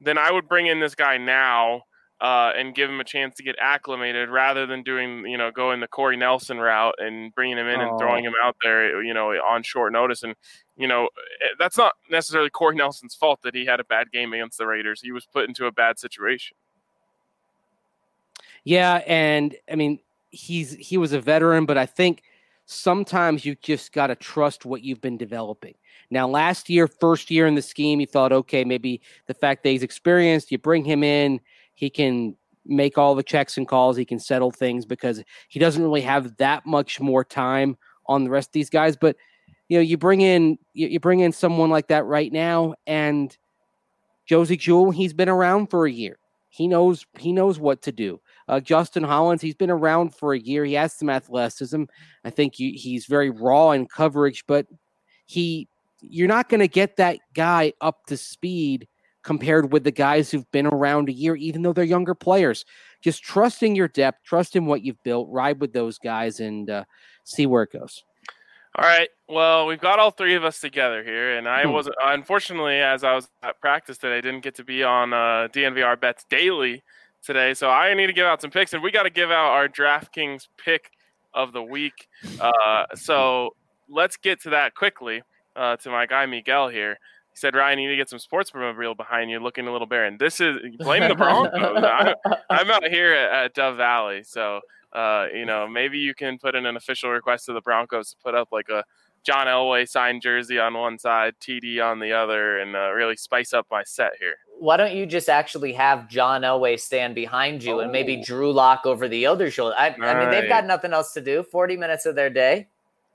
then I would bring in this guy now uh, and give him a chance to get acclimated rather than doing, you know, going the Corey Nelson route and bringing him in oh. and throwing him out there, you know, on short notice. And, you know, eh, that's not necessarily Corey Nelson's fault that he had a bad game against the Raiders. He was put into a bad situation. Yeah. And I mean, he's, he was a veteran, but I think sometimes you just got to trust what you've been developing. Now, last year, first year in the scheme, you thought, okay, maybe the fact that he's experienced, you bring him in he can make all the checks and calls. He can settle things because he doesn't really have that much more time on the rest of these guys. But you know, you bring in you, you bring in someone like that right now, and Josey Jewell, he's been around for a year. He knows he knows what to do. Uh, Justin Hollins, he's been around for a year. He has some athleticism. I think he's very raw in coverage, but he you're not going to get that guy up to speed compared with the guys who've been around a year, even though they're younger players. Just trusting your depth, trusting what you've built, ride with those guys, and uh, see where it goes. All right. Well, we've got all three of us together here, and I hmm. was unfortunately, as I was at practice today, I didn't get to be on uh, DNVR bets daily today, so I need to give out some picks, and we got to give out our DraftKings pick of the week. Uh, so let's get to that quickly. Uh, to my guy Miguel here. He said, Ryan, you need to get some sports reel behind you, looking a little barren. This is blame the Broncos. I'm, I'm, out here at, at Dove Valley, so uh, you know maybe you can put in an official request to the Broncos to put up like a John Elway signed jersey on one side, TD on the other, and uh, really spice up my set here. Why don't you just actually have John Elway stand behind you oh. and maybe oh. Drew Lock over the other shoulder? I, I mean, they've got nothing else to do. Forty minutes of their day.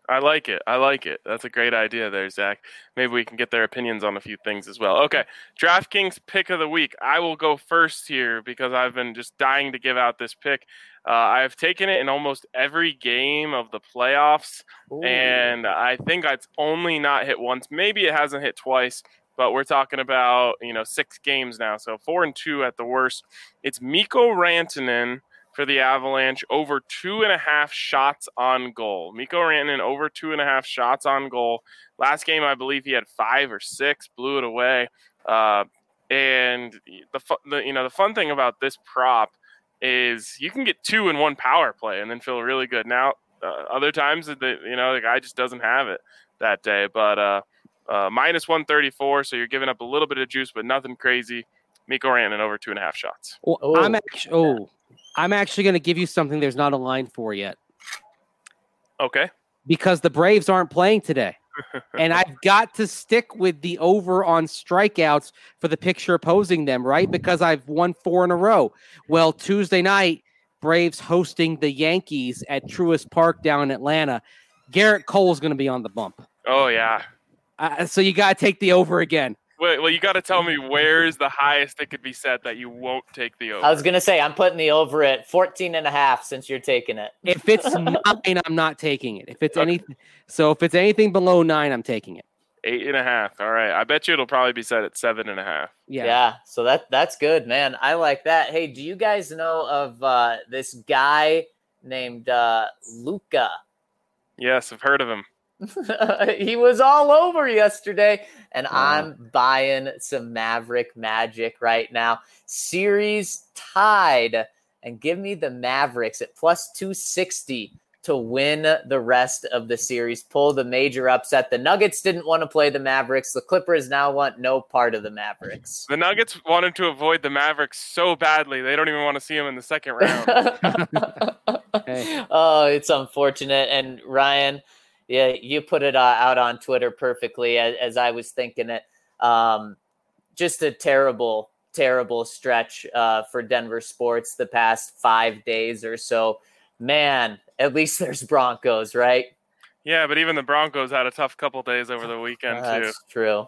I like it. I like it. That's a great idea there, Zach. Maybe we can get their opinions on a few things as well. Okay, DraftKings pick of the week. I will go first here because I've been just dying to give out this pick. Uh, I've taken it in almost every game of the playoffs, Ooh. and I think it's only not hit once. Maybe it hasn't hit twice, but we're talking about you know six games now, so four and two at the worst. It's Mikko Rantanen for the Avalanche, over two and a half shots on goal. Mikko Rantanen over two and a half shots on goal. Last game, I believe he had five or six, blew it away. Uh, and the, the you know the fun thing about this prop is you can get two in one power play and then feel really good. Now, uh, other times the you know the guy just doesn't have it that day, but uh, uh, minus one thirty four, so you're giving up a little bit of juice, but nothing crazy. Mikko Rantanen over two and a half shots. Well, I'm actually oh I'm actually going to give you something there's not a line for yet. Okay. Because the Braves aren't playing today. And I've got to stick with the over on strikeouts for the picture opposing them, right? Because I've won four in a row. Well, Tuesday night, Braves hosting the Yankees at Truist Park down in Atlanta. Gerrit Cole's going to be on the bump. Oh, yeah. Uh, so you got to take the over again. Wait, well, you got to tell me where's the highest it could be set that you won't take the over. I was going to say, I'm putting the over at 14 and a half since you're taking it. If it's nine, I'm not taking it. If it's okay. anything, so if it's anything below nine, I'm taking it. Eight and a half. All right. I bet you it'll probably be set at seven and a half. Yeah. Yeah. So that that's good, man. I like that. Hey, do you guys know of uh, this guy named uh, Luka? Yes, I've heard of him. he was all over yesterday, and I'm buying some Maverick magic right now. Series tied, and give me the Mavericks at plus 260 to win the rest of the series, pull the major upset. The Nuggets didn't want to play the Mavericks. The Clippers now want no part of the Mavericks. The Nuggets wanted to avoid the Mavericks so badly, they don't even want to see them in the second round. hey. Oh, it's unfortunate. And Ryan, yeah, you put it uh, out on Twitter perfectly as, as I was thinking it. Um, just a terrible, terrible stretch uh, for Denver sports the past five days or so. Man, at least there's Broncos, right? Yeah, but even the Broncos had a tough couple days over the weekend uh, too. That's true.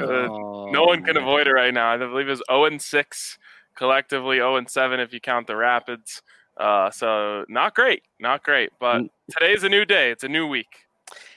oh, no one can avoid it right now. I believe it's 0 and 6 collectively, 0 and 7 if you count the Rapids. Uh, so not great, not great. But mm. today's a new day. It's a new week.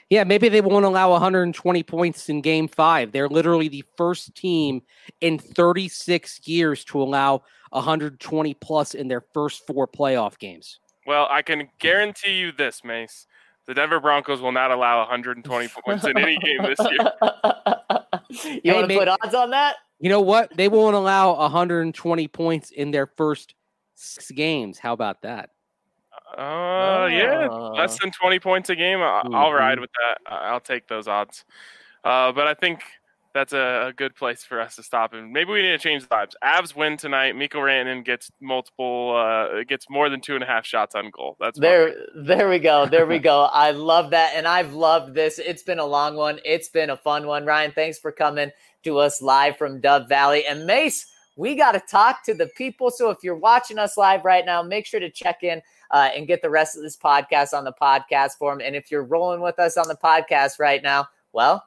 Yeah, maybe they won't allow 120 points in game five. They're literally the first team in 36 years to allow 120 plus in their first four playoff games. Well, I can guarantee you this, Mace. The Denver Broncos will not allow 120 points in any game this year. you hey, want to put odds on that? You know what? They won't allow 120 points in their first six games. How about that? Uh, yeah, less than 20 points a game. I- will mm-hmm. ride with that. I'll take those odds. Uh, but I think that's a, a, good place for us to stop. And maybe we need to change the vibes. Avs win tonight. Mikko Rantanen gets multiple, uh, gets more than two and a half shots on goal. That's there. There we go. There we go. I love that, and I've loved this. It's been a long one. It's been a fun one. Ryan, thanks for coming to us live from Dove Valley. And Mace, we got to talk to the people. So if you're watching us live right now, make sure to check in uh, and get the rest of this podcast on the podcast form. And if you're rolling with us on the podcast right now, well,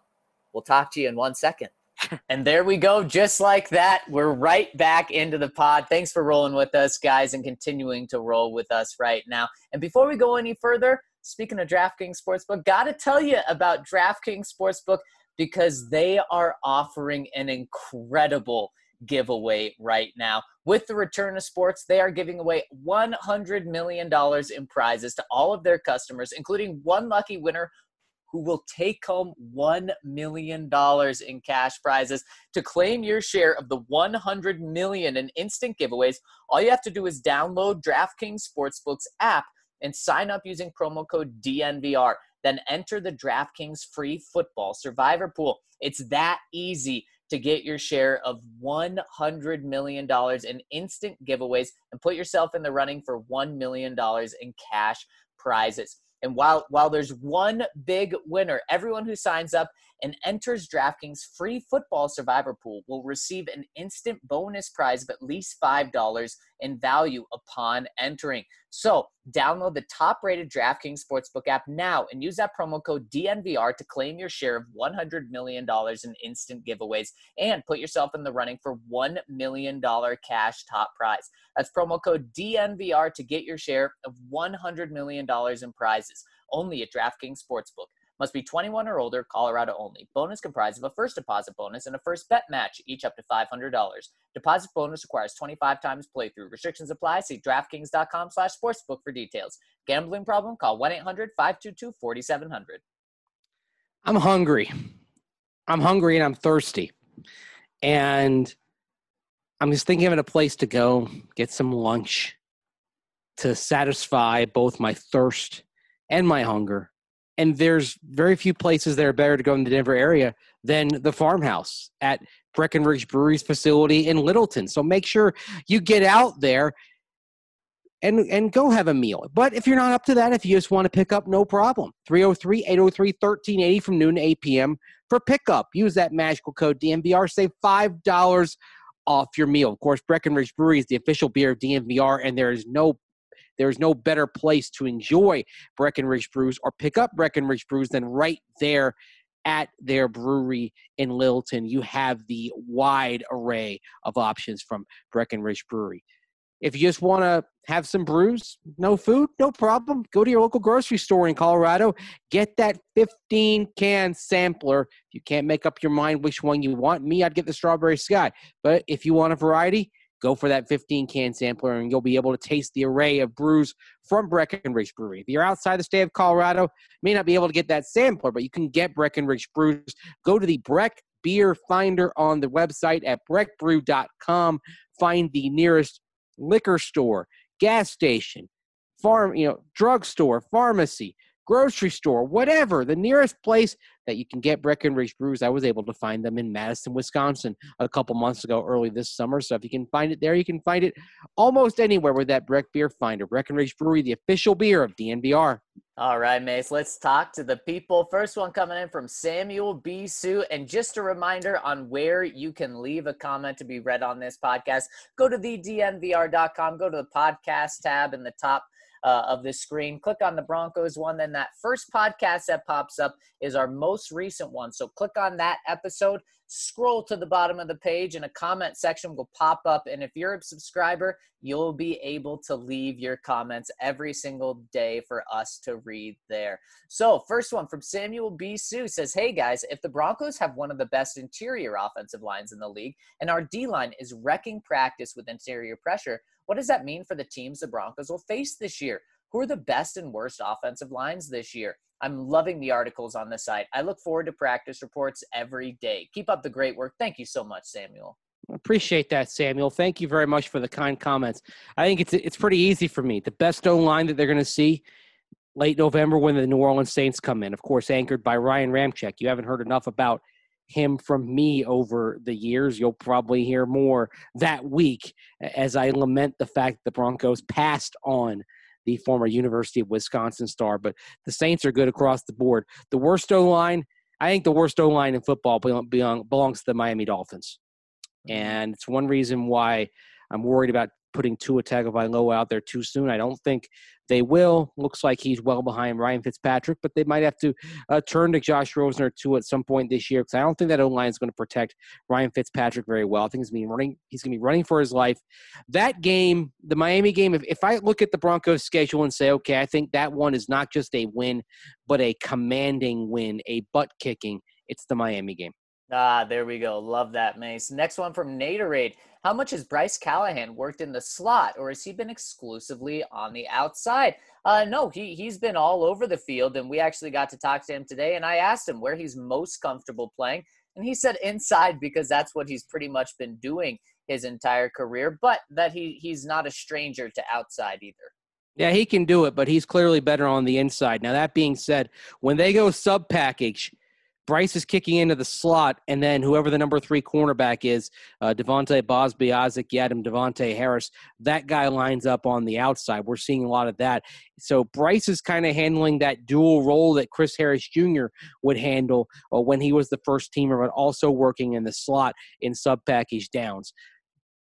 we'll talk to you in one second. and there we go. Just like that, we're right back into the pod. Thanks for rolling with us, guys, and continuing to roll with us right now. And before we go any further, speaking of DraftKings Sportsbook, got to tell you about DraftKings Sportsbook because they are offering an incredible giveaway right now. With the return of sports, they are giving away $100 million in prizes to all of their customers, including one lucky winner who will take home $1 million in cash prizes. To claim your share of the 100 million in instant giveaways, all you have to do is download DraftKings Sportsbook's app and sign up using promo code DNVR. Then enter the DraftKings free football survivor pool. It's that easy to get your share of $100 million in instant giveaways and put yourself in the running for $1 million in cash prizes. And while while there's one big winner, everyone who signs up and enters DraftKings free football survivor pool will receive an instant bonus prize of at least $5 in value upon entering. So, download the top-rated DraftKings Sportsbook app now and use that promo code DNVR to claim your share of $100 million in instant giveaways and put yourself in the running for $1 million cash top prize. That's promo code DNVR to get your share of $100 million in prizes only at DraftKings Sportsbook. Must be 21 or older, Colorado only. Bonus comprised of a first deposit bonus and a first bet match, each up to $500. Deposit bonus requires 25 times playthrough. Restrictions apply. See DraftKings.com slash sportsbook for details. Gambling problem? Call 1-800-522-4700. I'm hungry. I'm hungry and I'm thirsty. And I'm just thinking of a place to go, get some lunch to satisfy both my thirst and my hunger and there's very few places that are better to go in the Denver area than the farmhouse at Breckenridge Brewery's facility in Littleton. So make sure you get out there and and go have a meal. But if you're not up to that, if you just want to pick up, no problem. 303-803-1380 from noon to 8 p.m. for pickup. Use that magical code DNVR. Save $5 off your meal. Of course, Breckenridge Brewery is the official beer of DNVR, and there is no there's no better place to enjoy Breckenridge Brews or pick up Breckenridge Brews than right there at their brewery in Littleton. You have the wide array of options from Breckenridge Brewery. If you just want to have some brews, no food, no problem. Go to your local grocery store in Colorado. Get that 15 can sampler. If you can't make up your mind which one you want, me, I'd get the strawberry sky. But if you want a variety, go for that 15 can sampler and you'll be able to taste the array of brews from Breckenridge Brewery. If you're outside the state of Colorado, may not be able to get that sampler, but you can get Breckenridge brews. Go to the Breck Beer Finder on the website at breckbrew.com. Find the nearest liquor store, gas station, farm, you know, drugstore, pharmacy, grocery store, whatever, the nearest place that you can get Breckenridge brews. I was able to find them in Madison, Wisconsin a couple months ago, early this summer. So if you can find it there, you can find it almost anywhere with that Breck Beer Finder. Breckenridge Brewery, the official beer of DNVR. All right, Mace, let's talk to the people. First one coming in from Samuel B. Sue. And just a reminder on where you can leave a comment to be read on this podcast, go to the DNVR.com, go to the podcast tab in the top uh, of the screen. Click on the Broncos one. Then that first podcast that pops up is our most recent one. So click on that episode, scroll to the bottom of the page, and a comment section will pop up. And if you're a subscriber, you'll be able to leave your comments every single day for us to read there. So, first one from Samuel B. Sue says, Hey guys, if the Broncos have one of the best interior offensive lines in the league and our D line is wrecking practice with interior pressure, what does that mean for the teams the Broncos will face this year? who are the best and worst offensive lines this year. I'm loving the articles on the site. I look forward to practice reports every day. Keep up the great work. Thank you so much, Samuel. Appreciate that, Samuel. Thank you very much for the kind comments. I think it's it's pretty easy for me. The best O line that they're going to see late November when the New Orleans Saints come in, of course, anchored by Ryan Ramczyk. You haven't heard enough about him from me over the years. You'll probably hear more that week as I lament the fact the Broncos passed on the former University of Wisconsin star. But the Saints are good across the board. The worst O line, I think the worst O line in football belongs to the Miami Dolphins. Mm-hmm. And it's one reason why I'm worried about putting Tua Tagovailoa out there too soon. I don't think they will. Looks like he's well behind Ryan Fitzpatrick, but they might have to uh, turn to Josh Rosen or two at some point this year because I don't think that O line is going to protect Ryan Fitzpatrick very well. I think he's going to be running. He's going to be running for his life. That game, the Miami game. If, if I look at the Broncos' schedule and say, okay, I think that one is not just a win, but a commanding win, a butt kicking. It's the Miami game. Ah, there we go. Love that, Mace. Next one from Naderade. How much has Bryce Callahan worked in the slot, or has he been exclusively on the outside? Uh, no, he he's been all over the field, and we actually got to talk to him today. And I asked him where he's most comfortable playing, and he said inside because that's what he's pretty much been doing his entire career. But that he he's not a stranger to outside either. Yeah, he can do it, but he's clearly better on the inside. Now that being said, when they go sub package Bryce is kicking into the slot, and then whoever the number three cornerback is, uh, Devontae Bosby, Isaac Yiadom, Davontae Harris, that guy lines up on the outside. We're seeing a lot of that. So Bryce is kind of handling that dual role that Chris Harris Jr. would handle uh, when he was the first teamer, but also working in the slot in sub package downs.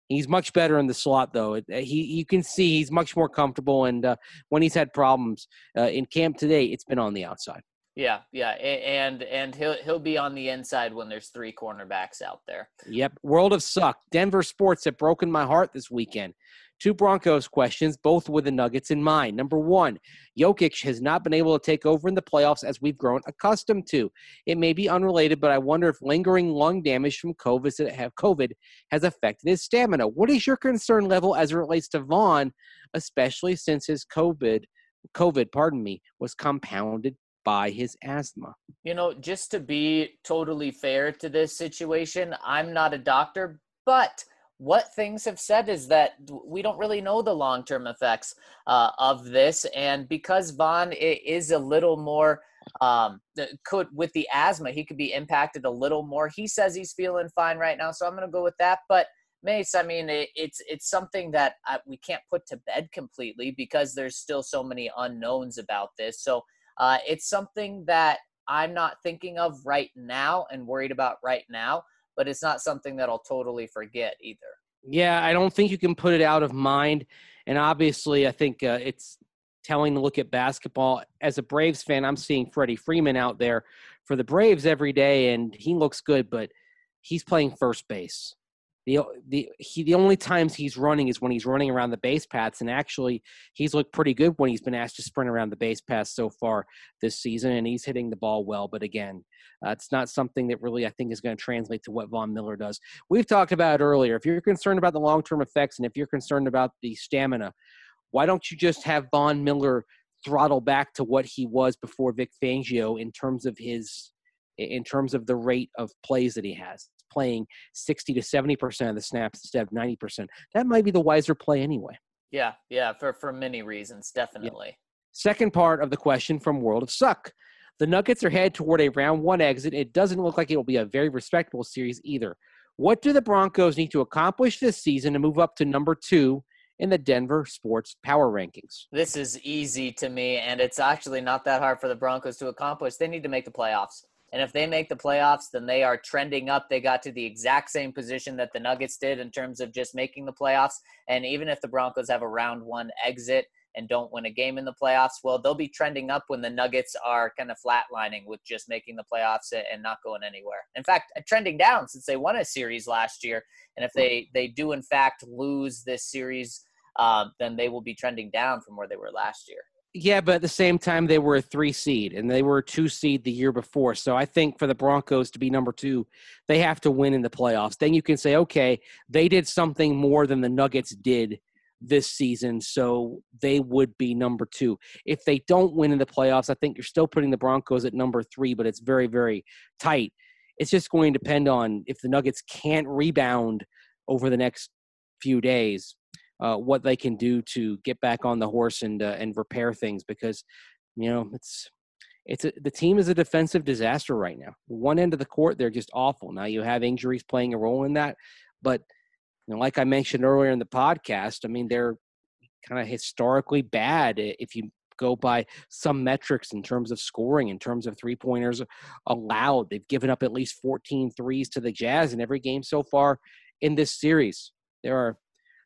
He's much better in the slot, though. He you can see he's much more comfortable, and uh, when he's had problems uh, in camp today, it's been on the outside. Yeah, yeah, and and he'll he'll be on the inside when there's three cornerbacks out there. Yep. World of suck. Denver sports have broken my heart this weekend. Two Broncos questions, both with the Nuggets in mind. Number one, Jokic has not been able to take over in the playoffs as we've grown accustomed to. It may be unrelated, but I wonder if lingering lung damage from COVID has affected his stamina. What is your concern level as it relates to Von, especially since his COVID COVID, pardon me, was compounded by his asthma. You know, just to be totally fair to this situation, I'm not a doctor, but what things have said is that we don't really know the long term effects uh, of this. And because Von is a little more, um, could with the asthma, he could be impacted a little more. He says he's feeling fine right now. So I'm going to go with that. But Mace, I mean, it, it's it's something that I, we can't put to bed completely because there's still so many unknowns about this. So uh, it's something that I'm not thinking of right now and worried about right now, but it's not something that I'll totally forget either. Yeah, I don't think you can put it out of mind. And obviously, I think uh, it's telling to look at basketball. As a Braves fan, I'm seeing Freddie Freeman out there for the Braves every day, and he looks good, but he's playing first base the the he the only times he's running is when he's running around the base paths and actually he's looked pretty good when he's been asked to sprint around the base paths so far this season and he's hitting the ball well but again uh, it's not something that really I think is going to translate to what Von Miller does. We've talked about it earlier. If you're concerned about the long-term effects and if you're concerned about the stamina, why don't you just have Von Miller throttle back to what he was before Vic Fangio in terms of his in terms of the rate of plays that he has? Playing 60 to 70% of the snaps instead of 90%. That might be the wiser play anyway. Yeah, yeah, for, for many reasons, definitely. Yeah. Second part of the question from World of Suck. The Nuggets are headed toward a round one exit. It doesn't look like it will be a very respectable series either. What do the Broncos need to accomplish this season to move up to number two in the Denver Sports Power Rankings? This is easy to me, and it's actually not that hard for the Broncos to accomplish. They need to make the playoffs. And if they make the playoffs, then they are trending up. They got to the exact same position that the Nuggets did in terms of just making the playoffs. And even if the Broncos have a round one exit and don't win a game in the playoffs, well, they'll be trending up when the Nuggets are kind of flatlining with just making the playoffs and not going anywhere. In fact, trending down since they won a series last year. And if they, they do, in fact, lose this series, uh, then they will be trending down from where they were last year. Yeah, but at the same time, they were a three seed and they were a two seed the year before. So I think for the Broncos to be number two, they have to win in the playoffs. Then you can say, okay, they did something more than the Nuggets did this season, so they would be number two. If they don't win in the playoffs, I think you're still putting the Broncos at number three, but it's very, very tight. It's just going to depend on if the Nuggets can't rebound over the next few days, uh, what they can do to get back on the horse and uh, and repair things because you know it's it's a, the team is a defensive disaster right now. One end of the court, they're just awful. Now you have injuries playing a role in that, but you know, like I mentioned earlier in the podcast, I mean they're kind of historically bad if you go by some metrics in terms of scoring, in terms of three pointers allowed. They've given up at least 14 threes to the Jazz in every game so far in this series. There are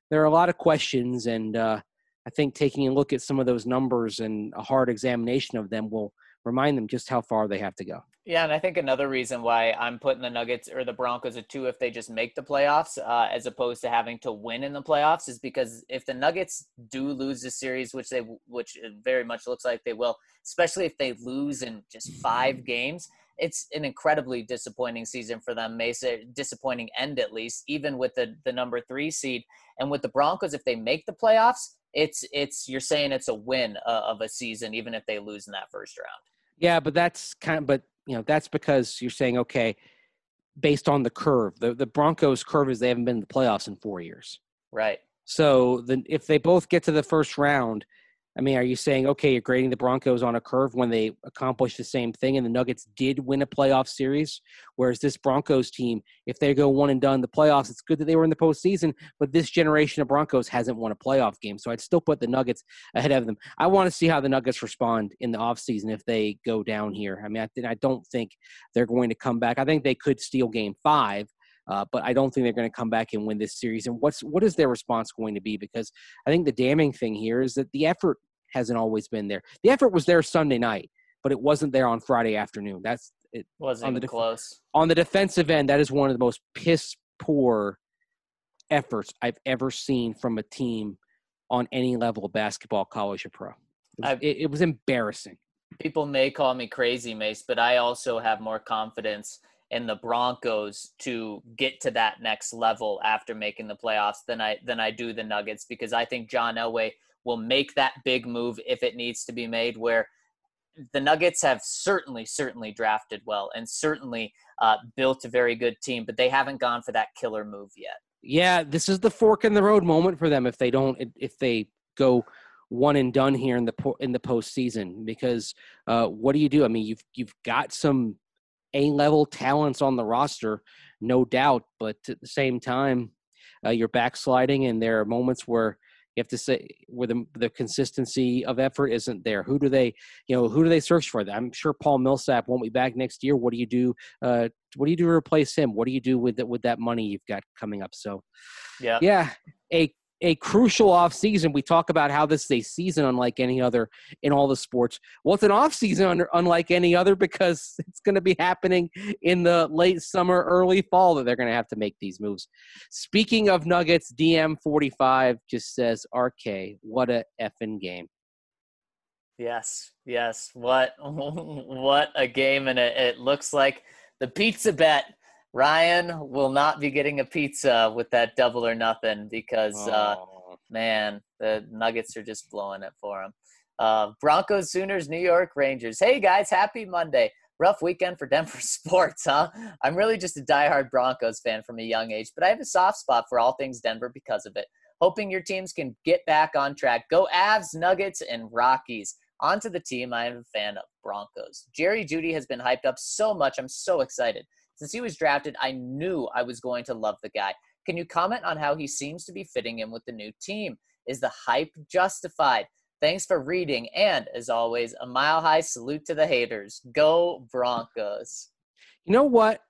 there are a lot of questions, and uh, I think taking a look at some of those numbers and a hard examination of them will remind them just how far they have to go. Yeah, and I think another reason why I'm putting the Nuggets or the Broncos at two if they just make the playoffs, uh, as opposed to having to win in the playoffs, is because if the Nuggets do lose the series, which they which very much looks like they will, especially if they lose in just five games, it's an incredibly disappointing season for them. Mesa disappointing end at least, even with the the number three seed, and with the Broncos, if they make the playoffs, it's it's you're saying it's a win uh, of a season, even if they lose in that first round. Yeah, but that's kind of, but you know, that's because you're saying, okay, based on the curve, the, the Broncos curve is they haven't been in the playoffs in four years. Right. So then if they both get to the first round I mean, are you saying okay, you're grading the Broncos on a curve when they accomplished the same thing and the Nuggets did win a playoff series? Whereas this Broncos team, if they go one and done the playoffs, it's good that they were in the postseason, but this generation of Broncos hasn't won a playoff game. So I'd still put the Nuggets ahead of them. I want to see how the Nuggets respond in the offseason if they go down here. I mean, I, I don't think they're going to come back. I think they could steal game five. Uh, but I don't think they're going to come back and win this series. And what's what is their response going to be? Because I think the damning thing here is that the effort hasn't always been there. The effort was there Sunday night, but it wasn't there on Friday afternoon. That's it wasn't on the def- close. On the defensive end, that is one of the most piss poor efforts I've ever seen from a team on any level of basketball, college or pro. It was, it, it was embarrassing. People may call me crazy, Mace, but I also have more confidence in the Broncos to get to that next level after making the playoffs than I than I do the Nuggets because I think John Elway will make that big move if it needs to be made. Where the Nuggets have certainly, certainly drafted well and certainly uh, built a very good team, but they haven't gone for that killer move yet. Yeah, this is the fork in the road moment for them if they don't if they go one and done here in the in the postseason. Because uh, what do you do? I mean, you've you've got some A level talents on the roster, no doubt, but at the same time, uh, you're backsliding, and there are moments where you have to say where the the consistency of effort isn't there. Who do they, you know, who do they search for? I'm sure Paul Millsap won't be back next year. What do you do? Uh, what do you do to replace him? What do you do with that with that money you've got coming up? So, yeah, yeah, a a crucial off season. We talk about how this is a season unlike any other in all the sports. Well, it's an off season unlike any other because it's going to be happening in the late summer, early fall that they're going to have to make these moves. Speaking of Nuggets, DM45 just says, "RK, what a effing game." Yes, yes. What what a game, and it, it looks like the pizza bet Ryan will not be getting a pizza with that double or nothing because, uh, man, the Nuggets are just blowing it for him. Uh, Broncos, Sooners, New York Rangers. Hey guys, happy Monday. Rough weekend for Denver sports, huh? I'm really just a diehard Broncos fan from a young age, but I have a soft spot for all things Denver because of it. Hoping your teams can get back on track. Go Avs, Nuggets, and Rockies. Onto the team, I am a fan of Broncos. Jerry Jeudy has been hyped up so much. I'm so excited. Since he was drafted, I knew I was going to love the guy. Can you comment on how he seems to be fitting in with the new team? Is the hype justified? Thanks for reading. And as always, a mile high salute to the haters. Go Broncos. You know what?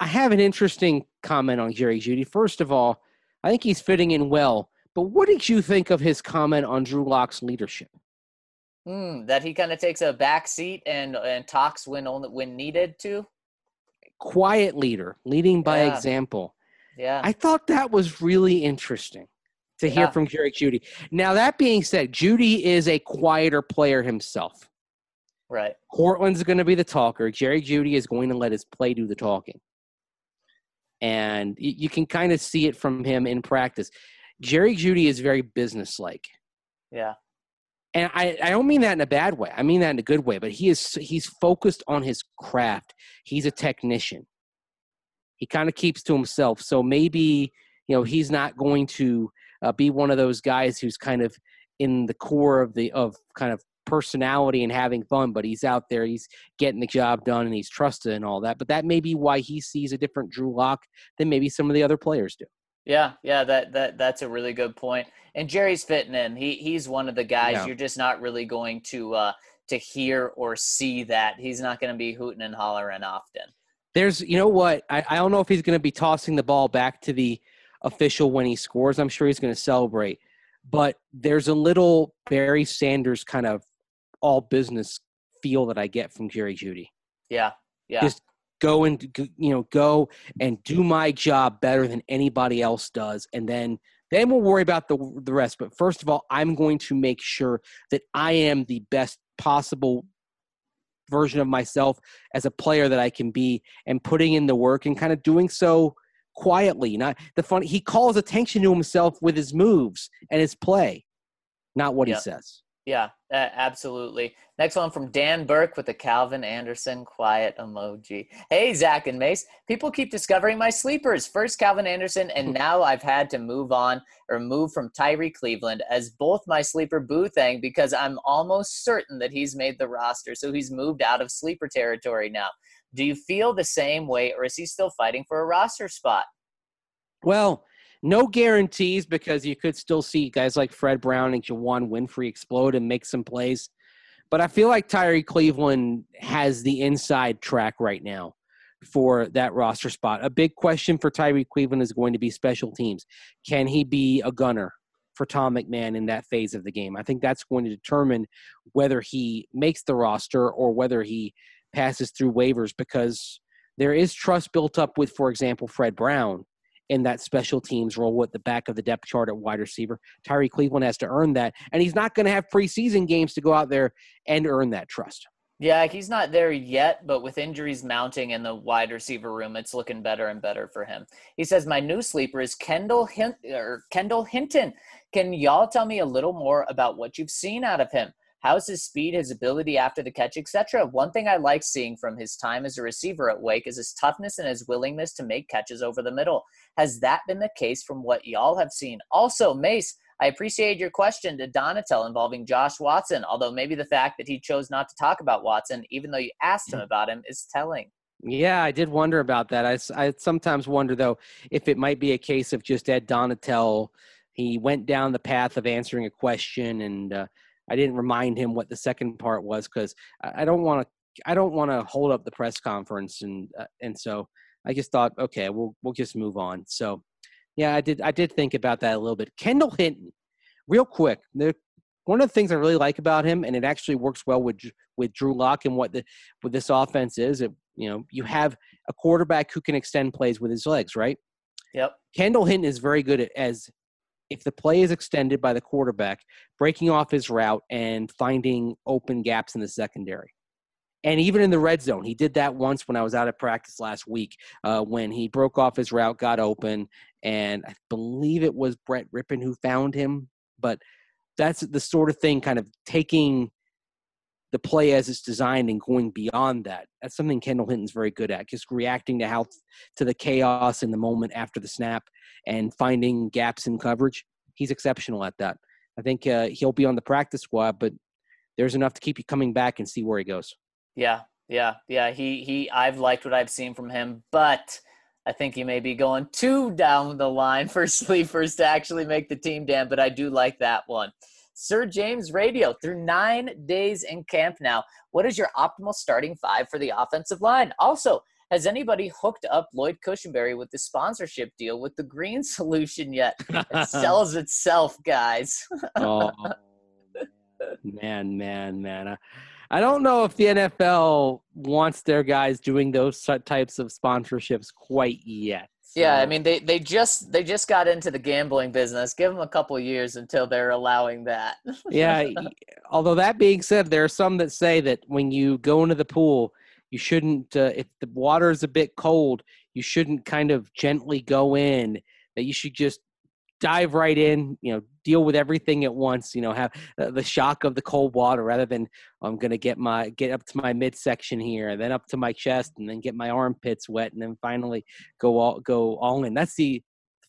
I have an interesting comment on Jerry Jeudy. First of all, I think he's fitting in well. But what did you think of his comment on Drew Lock's leadership? Mm, that he kind of takes a back seat and and talks when only when needed to. Quiet leader, leading by yeah. example. Yeah, I thought that was really interesting to hear yeah. from Jerry Jeudy. Now that being said, Jeudy is a quieter player himself. Right. Courtland's going to be the talker. Jerry Jeudy is going to let his play do the talking. And you can kind of see it from him in practice Jerry Jeudy is very businesslike. Yeah. And I, I don't mean that in a bad way. I mean that in a good way. But he is he's focused on his craft. He's a technician. He kind of keeps to himself. So maybe you know he's not going to uh, be one of those guys who's kind of in the core of the of kind of personality and having fun, but he's out there, he's getting the job done, and he's trusted and all that. But that may be why he sees a different Drew Lock than maybe some of the other players do. Yeah, yeah, that that that's a really good point. And Jerry's fitting in. He he's one of the guys yeah. you're just not really going to uh to hear or see that. He's not going to be hooting and hollering often. There's, you know what? I, I don't know if he's going to be tossing the ball back to the official when he scores. I'm sure he's going to celebrate. But there's a little Barry Sanders kind of all business feel that I get from Jerry Jeudy. Yeah, yeah. Just go and you know go and do my job better than anybody else does, and then then we'll worry about the the rest. But first of all, I'm going to make sure that I am the best possible version of myself as a player that I can be, and putting in the work and kind of doing so quietly. Not the fun. He calls attention to himself with his moves and his play, not what yep. he says. Yeah, uh, absolutely. Next one from Dan Burke with the Calvin Anderson quiet emoji. Hey, Zach and Mace. People keep discovering my sleepers. First Calvin Anderson, and now I've had to move on or move from Tyrie Cleveland as both my sleeper Boo thing because I'm almost certain that he's made the roster. So he's moved out of sleeper territory now. Do you feel the same way, or is he still fighting for a roster spot? Well, no guarantees because you could still see guys like Fred Brown and Juwann Winfree explode and make some plays. But I feel like Tyrie Cleveland has the inside track right now for that roster spot. A big question for Tyrie Cleveland is going to be special teams. Can he be a gunner for Tom McMahon in that phase of the game? I think that's going to determine whether he makes the roster or whether he passes through waivers because there is trust built up with, for example, Fred Brown in that special teams role at the back of the depth chart at wide receiver. Tyrie Cleveland has to earn that, and he's not going to have preseason games to go out there and earn that trust. Yeah, he's not there yet, but with injuries mounting in the wide receiver room, it's looking better and better for him. He says, "My new sleeper is Kendall Hint- or Kendall Hinton. Can y'all tell me a little more about what you've seen out of him? How's his speed, his ability after the catch, etc.? One thing I like seeing from his time as a receiver at Wake is his toughness and his willingness to make catches over the middle. Has that been the case from what y'all have seen? Also, Mace, I appreciate your question to Donatell involving Josh Watson, although maybe the fact that he chose not to talk about Watson, even though you asked him mm. about him, is telling. Yeah, I did wonder about that. I, I sometimes wonder, though, if it might be a case of just Ed Donatell. He went down the path of answering a question and uh, I didn't remind him what the second part was because I don't want to. I don't want to hold up the press conference, and uh, and so I just thought, okay, we'll we'll just move on. So, yeah, I did I did think about that a little bit. Kendall Hinton, real quick. The, one of the things I really like about him, and it actually works well with with Drew Lock and what the what this offense is. It, you know, you have a quarterback who can extend plays with his legs, right? Yep. Kendall Hinton is very good at as if the play is extended by the quarterback, breaking off his route and finding open gaps in the secondary. And even in the red zone, he did that once when I was out of practice last week uh, when he broke off his route, got open, and I believe it was Brett Rypien who found him. But that's the sort of thing, kind of taking the play as it's designed and going beyond that. That's something Kendall Hinton's very good at, just reacting to how to the chaos in the moment after the snap and finding gaps in coverage. He's exceptional at that. I think uh, he'll be on the practice squad, but there's enough to keep you coming back and see where he goes. Yeah, yeah, yeah. He he. I've liked what I've seen from him, but I think he may be going too down the line for sleepers to actually make the team, Dan. But I do like that one. Sir James Radio through nine days in camp now. What is your optimal starting five for the offensive line? Also, has anybody hooked up Lloyd Cushenberry with the sponsorship deal with the green solution yet? It sells itself, guys. oh, man, man, man. I don't know if the NFL wants their guys doing those types of sponsorships quite yet. So. Yeah, I mean they, they just they just got into the gambling business. Give them a couple years until they're allowing that. yeah, although that being said, there are some that say that when you go into the pool, you shouldn't uh, if the water is a bit cold, you shouldn't kind of gently go in. That you should just dive right in, you know, deal with everything at once, you know, have uh, the shock of the cold water rather than I'm going to get my get up to my midsection here and then up to my chest and then get my armpits wet and then finally go all go all in. That's the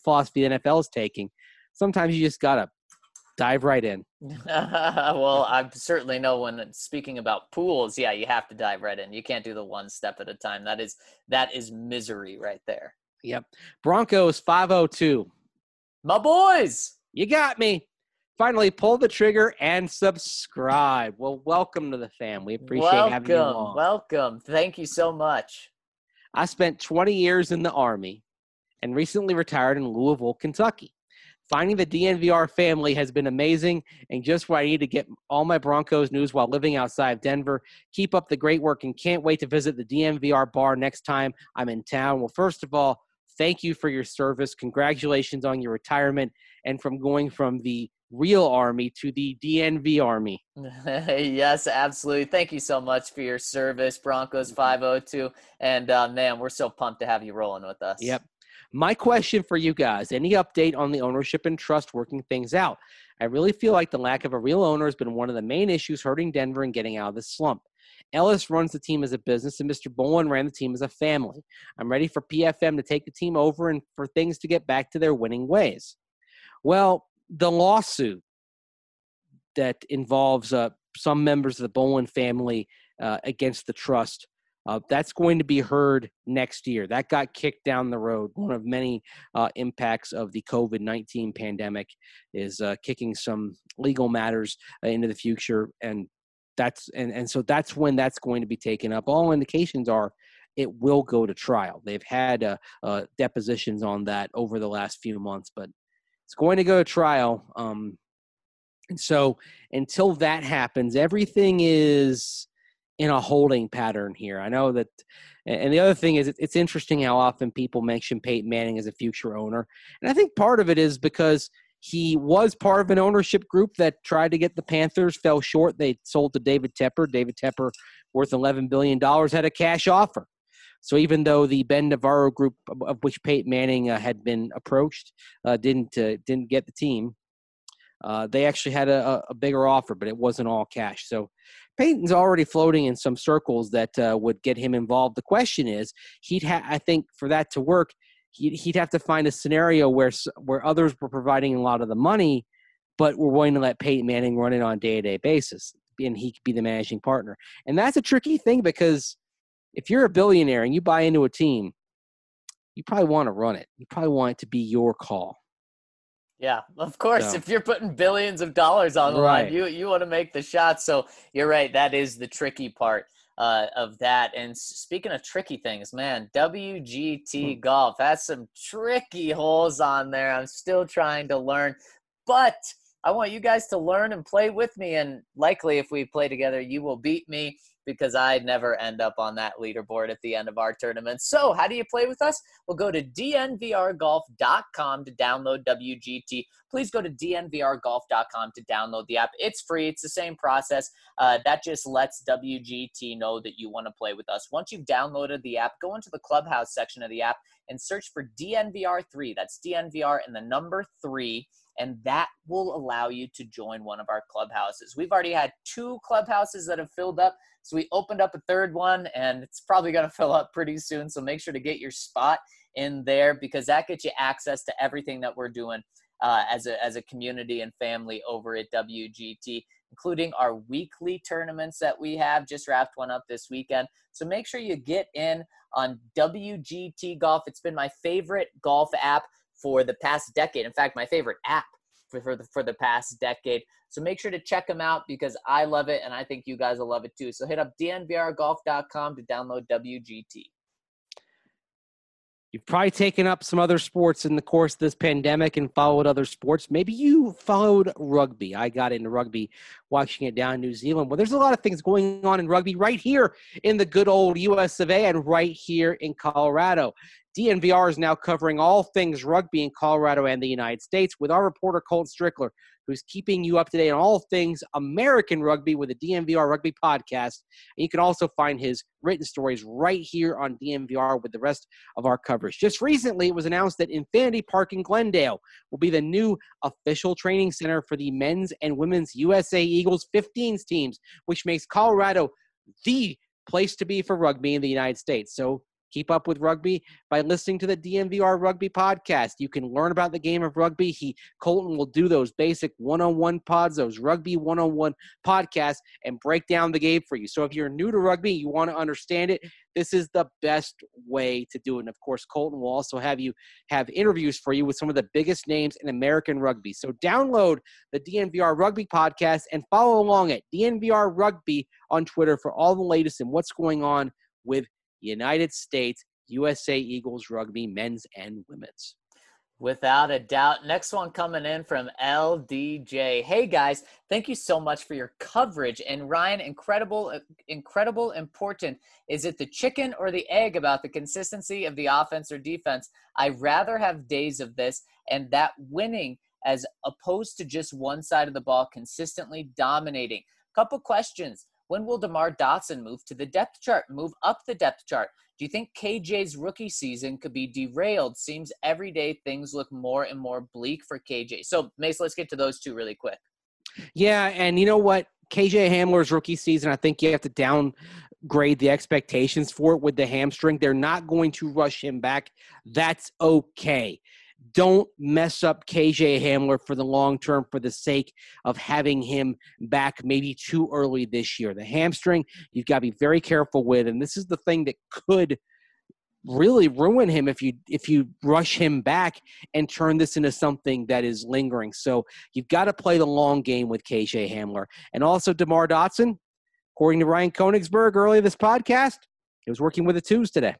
philosophy the NFL is taking. Sometimes you just got to dive right in. well, I certainly know when speaking about pools, yeah, you have to dive right in. You can't do the one step at a time. That is that is misery right there. Yep. Broncos 502. My boys. You got me. Finally, pull the trigger and subscribe. Well, welcome to the fam. We appreciate welcome, having you on. Welcome. Thank you so much. I spent 20 years in the Army and recently retired in Louisville, Kentucky. Finding the DNVR family has been amazing and just where I need to get all my Broncos news while living outside of Denver. Keep up the great work and can't wait to visit the DNVR bar next time I'm in town. Well, first of all, Thank you for your service. Congratulations on your retirement and from going from the real army to the DNV army. yes, absolutely. Thank you so much for your service, Broncos 502. And uh, man, we're so pumped to have you rolling with us. Yep. My question for you guys any update on the ownership and trust working things out? I really feel like the lack of a real owner has been one of the main issues hurting Denver and getting out of this slump. Ellis runs the team as a business, and Mr. Bowlen ran the team as a family. I'm ready for PFM to take the team over and for things to get back to their winning ways. Well, the lawsuit that involves uh, some members of the Bowlen family uh, against the trust. Uh, that's going to be heard next year. That got kicked down the road. One of many uh, impacts of the COVID 19 pandemic is uh, kicking some legal matters uh, into the future. And that's and and so that's when that's going to be taken up. All indications are it will go to trial. They've had depositions on that over the last few months, but it's going to go to trial. Um, and so until that happens, everything is in a holding pattern here. I know that, and the other thing is, it's interesting how often people mention Peyton Manning as a future owner, and I think part of it is because he was part of an ownership group that tried to get the Panthers, fell short. They sold to David Tepper. David Tepper, worth $11 billion, had a cash offer. So even though the Ben Navarro group, of which Peyton Manning uh, had been approached, uh, didn't uh, didn't get the team, uh, they actually had a, a, bigger offer, but it wasn't all cash. So Peyton's already floating in some circles that uh, would get him involved. The question is, he'd ha- I think for that to work, he'd, he'd have to find a scenario where where others were providing a lot of the money, but were willing to let Peyton Manning run it on a day to day basis, and he could be the managing partner. And that's a tricky thing because if you're a billionaire and you buy into a team, you probably want to run it. You probably want it to be your call. Yeah, of course. So. If you're putting billions of dollars on the right. line, you you want to make the shot. So you're right. That is the tricky part uh, of that. And speaking of tricky things, man, WGT hmm. golf has some tricky holes on there. I'm still trying to learn, but I want you guys to learn and play with me. And likely, if we play together, you will beat me because I never end up on that leaderboard at the end of our tournament. So, how do you play with us? Well, go to dnvrgolf.com to download WGT. Please go to dnvrgolf.com to download the app. It's free, it's the same process. Uh, that just lets WGT know that you want to play with us. Once you've downloaded the app, go into the clubhouse section of the app and search for DNVR3. That's DNVR and the number three and that will allow you to join one of our clubhouses. We've already had two clubhouses that have filled up, so we opened up a third one, and it's probably going to fill up pretty soon. So make sure to get your spot in there because that gets you access to everything that we're doing uh, as a as a community and family over at WGT, including our weekly tournaments that we have. Just wrapped one up this weekend, so make sure you get in on WGT Golf. It's been my favorite golf app for the past decade. In fact, my favorite app for, for, the, for the past decade. So make sure to check them out because I love it and I think you guys will love it too. So hit up dnvrgolf.com to download WGT. You've probably taken up some other sports in the course of this pandemic and followed other sports. Maybe you followed rugby. I got into rugby watching it down in New Zealand. Well, there's a lot of things going on in rugby right here in the good old US of A and right here in Colorado. DNVR is now covering all things rugby in Colorado and the United States with our reporter Colt Strickler who's keeping you up to date on all things American rugby with the DNVR Rugby Podcast. And you can also find his written stories right here on DNVR with the rest of our coverage. Just recently, it was announced that Infinity Park in Glendale will be the new official training center for the men's and women's USA Eagles 15s teams, which makes Colorado the place to be for rugby in the United States. So keep up with rugby by listening to the DNVR Rugby podcast. You can learn about the game of rugby. He Colton will do those basic one-on-one pods, those rugby one-on-one podcasts, and break down the game for you. So if you're new to rugby, you want to understand it, this is the best way to do it. And of course, Colton will also have you have interviews for you with some of the biggest names in American rugby. So download the DNVR Rugby podcast and follow along at DNVR Rugby on Twitter for all the latest and what's going on with United States USA Eagles rugby, men's and women's. Without a doubt. Next one coming in from LDJ. Hey guys, thank you so much for your coverage. And Ryan, incredible, uh, incredible, important. Is it the chicken or the egg about the consistency of the offense or defense? I'd rather have days of this and that winning as opposed to just one side of the ball consistently dominating. Couple questions. When will DeMar Dotson move to the depth chart, move up the depth chart? Do you think KJ's rookie season could be derailed? Seems every day things look more and more bleak for KJ. So, Mace, let's get to those two really quick. Yeah, and you know what? KJ Hamler's rookie season, I think you have to downgrade the expectations for it with the hamstring. They're not going to rush him back. That's okay don't mess up KJ Hamler for the long term for the sake of having him back maybe too early this year. The hamstring, you've got to be very careful with, and this is the thing that could really ruin him if you if you rush him back and turn this into something that is lingering. So you've got to play the long game with KJ Hamler. And also DeMar Dotson, according to Ryan Koenigsberg earlier this podcast, he was working with the twos today.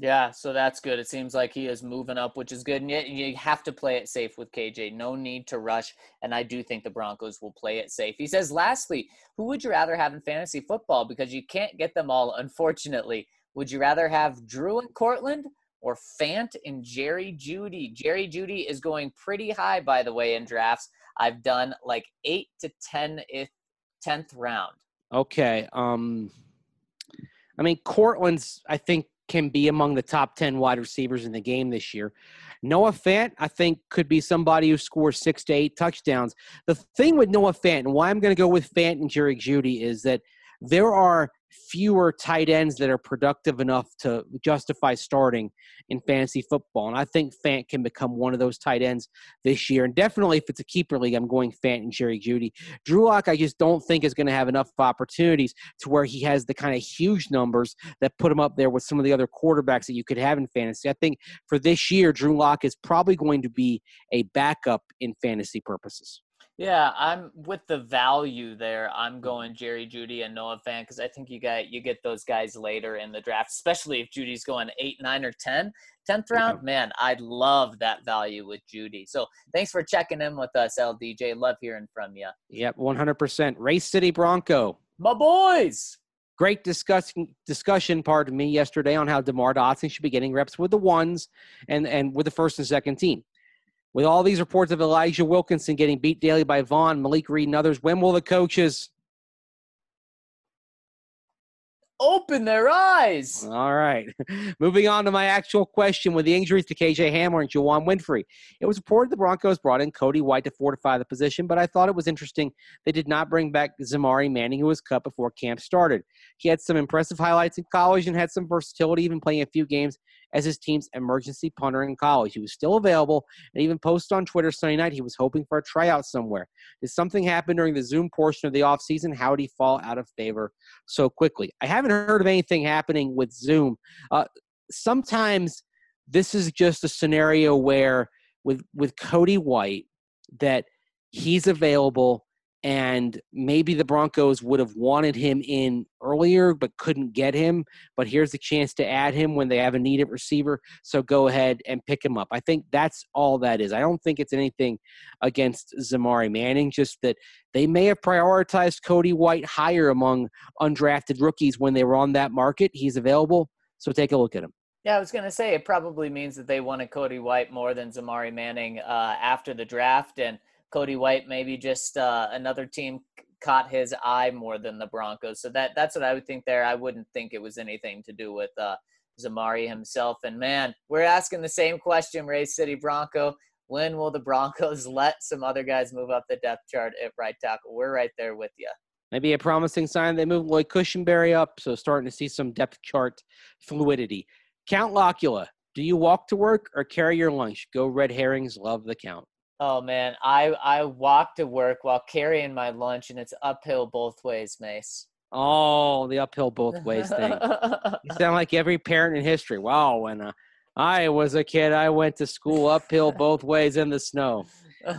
Yeah, so that's good. It seems like he is moving up, which is good. And yet you have to play it safe with KJ. No need to rush. And I do think the Broncos will play it safe. He says, lastly, who would you rather have in fantasy football? Because you can't get them all, unfortunately. Would you rather have Drew and Courtland or Fant and Jerry Jeudy? Jerry Jeudy is going pretty high, by the way, in drafts. I've done like eight to 10, if 10th round. Okay. Um, I mean, Courtland's, I think, can be among the top 10 wide receivers in the game this year. Noah Fant, I think, could be somebody who scores six to eight touchdowns. The thing with Noah Fant, and why I'm going to go with Fant and Jerry Jeudy, is that there are fewer tight ends that are productive enough to justify starting in fantasy football. And I think Fant can become one of those tight ends this year. And definitely if it's a keeper league, I'm going Fant and Jerry Jeudy. Drew Lock, I just don't think is going to have enough opportunities to where he has the kind of huge numbers that put him up there with some of the other quarterbacks that you could have in fantasy. I think for this year, Drew Lock is probably going to be a backup in fantasy purposes. Yeah, I'm with the value there. I'm mm-hmm. going Jerry Jeudy and Noah Fant because I think you got you get those guys later in the draft, especially if Jeudy's going eight, nine, or 10. 10th round, man, I'd love that value with Jeudy. So thanks for checking in with us, LDJ. Love hearing from you. Yep, 100%. Race City Bronco. My boys. Great discussion, discussion, pardon me, yesterday on how DeMar Dotson should be getting reps with the ones and, and with the first and second team. With all these reports of Elijah Wilkinson getting beat daily by Von, Malik Reed, and others, when will the coaches open their eyes. All right. Moving on to my actual question with the injuries to KJ Hamler and Juwann Winfree. It was reported the Broncos brought in Cody White to fortify the position, but I thought it was interesting they did not bring back Zimari Manning, who was cut before camp started. He had some impressive highlights in college and had some versatility, even playing a few games as his team's emergency punter in college. He was still available and even posted on Twitter Sunday night he was hoping for a tryout somewhere. Did something happen during the Zoom portion of the offseason? How did he fall out of favor so quickly? I haven't heard of anything happening with Zoom. Uh, sometimes this is just a scenario where with with Cody White that he's available and maybe the Broncos would have wanted him in earlier but couldn't get him. But here's the chance to add him when they have a needed receiver. So go ahead and pick him up. I think that's all that is. I don't think it's anything against Zimari Manning, just that they may have prioritized Cody White higher among undrafted rookies when they were on that market. He's available. So take a look at him. Yeah, I was going to say it probably means that they wanted Cody White more than Zimari Manning uh, after the draft. And Cody White maybe just uh, another team caught his eye more than the Broncos. So that that's what I would think there. I wouldn't think it was anything to do with uh, Zimari himself. And man, we're asking the same question, Ray City Bronco. When will the Broncos let some other guys move up the depth chart at right tackle? We're right there with you. Maybe a promising sign they move Lloyd Cushenberry up, so starting to see some depth chart fluidity. Count Locula, do you walk to work or carry your lunch? Go Red Herrings, love the count. Oh man, I I walk to work while carrying my lunch, and it's uphill both ways, Mace. Oh, the uphill both ways thing. you sound like every parent in history. Wow, when uh, I was a kid, I went to school uphill both ways in the snow.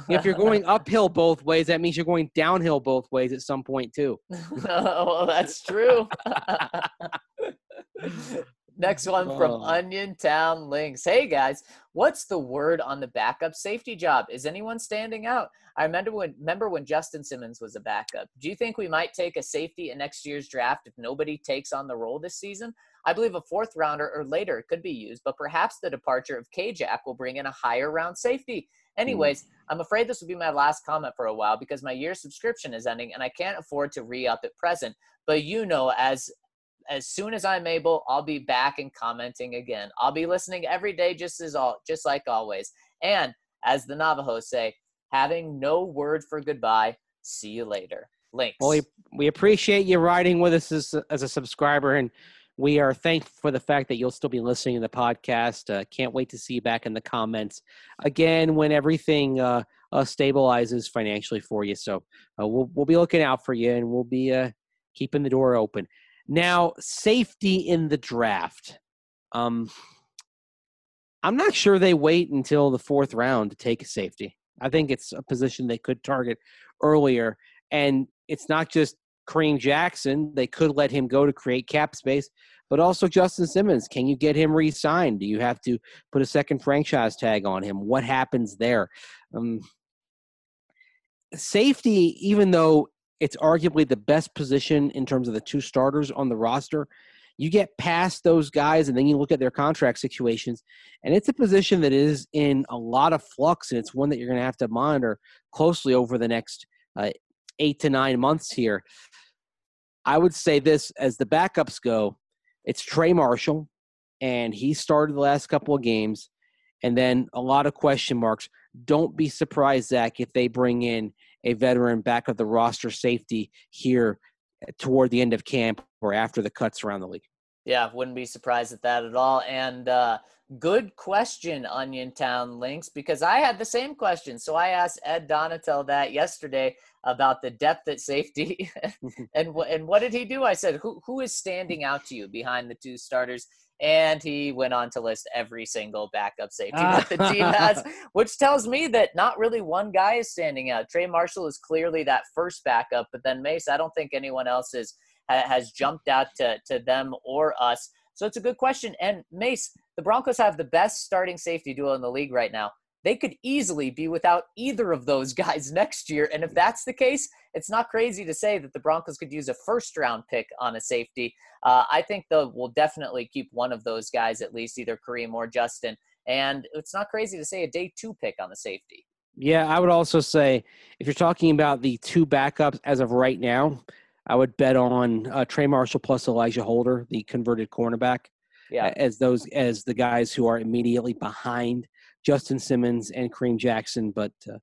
if you're going uphill both ways, that means you're going downhill both ways at some point too. well, that's true. Next one from Oh. Onion Town Links. Hey guys, what's the word on the backup safety job? Is anyone standing out? I remember when remember when Justin Simmons was a backup. Do you think we might take a safety in next year's draft if nobody takes on the role this season? I believe a fourth rounder or later could be used, but perhaps the departure of K-Jack will bring in a higher round safety. Hmm. Anyways, I'm afraid this will be my last comment for a while because my year subscription is ending and I can't afford to re-up at present. But you know, as as soon as I'm able, I'll be back and commenting again. I'll be listening every day, just as all, just like always. And as the Navajos say, having no word for goodbye. See you later. Links. Well, we, we appreciate you riding with us as, as a subscriber, and we are thankful for the fact that you'll still be listening to the podcast. Uh, can't wait to see you back in the comments again when everything uh, uh, stabilizes financially for you. So uh, we'll we'll be looking out for you, and we'll be uh, keeping the door open. Now, safety in the draft. Um, I'm not sure they wait until the fourth round to take a safety. I think it's a position they could target earlier. And it's not just Kareem Jackson. They could let him go to create cap space, but also Justin Simmons. Can you get him re signed? Do you have to put a second franchise tag on him? What happens there? Um, safety, even though it's arguably the best position in terms of the two starters on the roster, you get past those guys and then you look at their contract situations, and it's a position that is in a lot of flux, and it's one that you're going to have to monitor closely over the next uh, eight to nine months here. I would say this as the backups go, it's Trey Marshall, and he started the last couple of games, and then a lot of question marks. Don't be surprised, Zach, if they bring in a veteran back of the roster safety here toward the end of camp or after the cuts around the league. Yeah, wouldn't be surprised at that at all. And uh, good question, Onion Town Links, because I had the same question. So I asked Ed Donatell that yesterday about the depth at safety, and and what did he do? I said, who who is standing out to you behind the two starters? And he went on to list every single backup safety ah. that the team has, which tells me that not really one guy is standing out. Trey Marshall is clearly that first backup, but then Mace, I don't think anyone else is has jumped out to, to them or us. So it's a good question. And Mace, the Broncos have the best starting safety duo in the league right now. They could easily be without either of those guys next year. And if that's the case, it's not crazy to say that the Broncos could use a first round pick on a safety. Uh, I think they'll will definitely keep one of those guys at least, either Kareem or Justin. And it's not crazy to say a day two pick on the safety. Yeah, I would also say if you're talking about the two backups as of right now, I would bet on uh, Trey Marshall plus Alijah Holder, the converted cornerback, Yeah. as those as the guys who are immediately behind Justin Simmons and Kareem Jackson. But uh,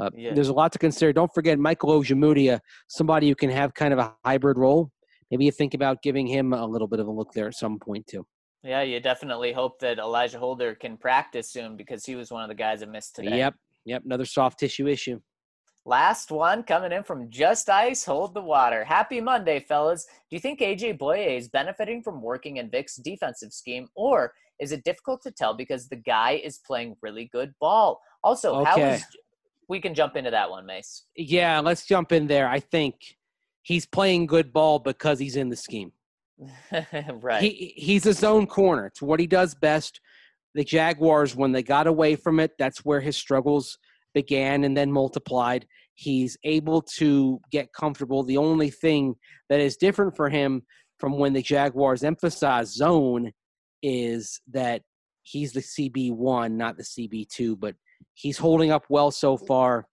uh, Yeah. there's a lot to consider. Don't forget Michael Ojemudia, somebody who can have kind of a hybrid role. Maybe you think about giving him a little bit of a look there at some point too. Yeah, you definitely hope that Alijah Holder can practice soon because he was one of the guys that missed today. Yep, yep, another soft tissue issue. Last one coming in from Just Ice, Hold the Water. Happy Monday, fellas. Do you think AJ Boye is benefiting from working in Vic's defensive scheme, or is it difficult to tell because the guy is playing really good ball? Also, Okay. is we can jump into that one, Mace. Yeah, let's jump in there. I think he's playing good ball because he's in the scheme. right. He he's a zone corner. It's what he does best. The Jaguars, when they got away from it, that's where his struggles began and then multiplied. He's able to get comfortable. The only thing that is different for him from when the Jaguars emphasize zone is that he's the CB1, not the CB2, but he's holding up well so far.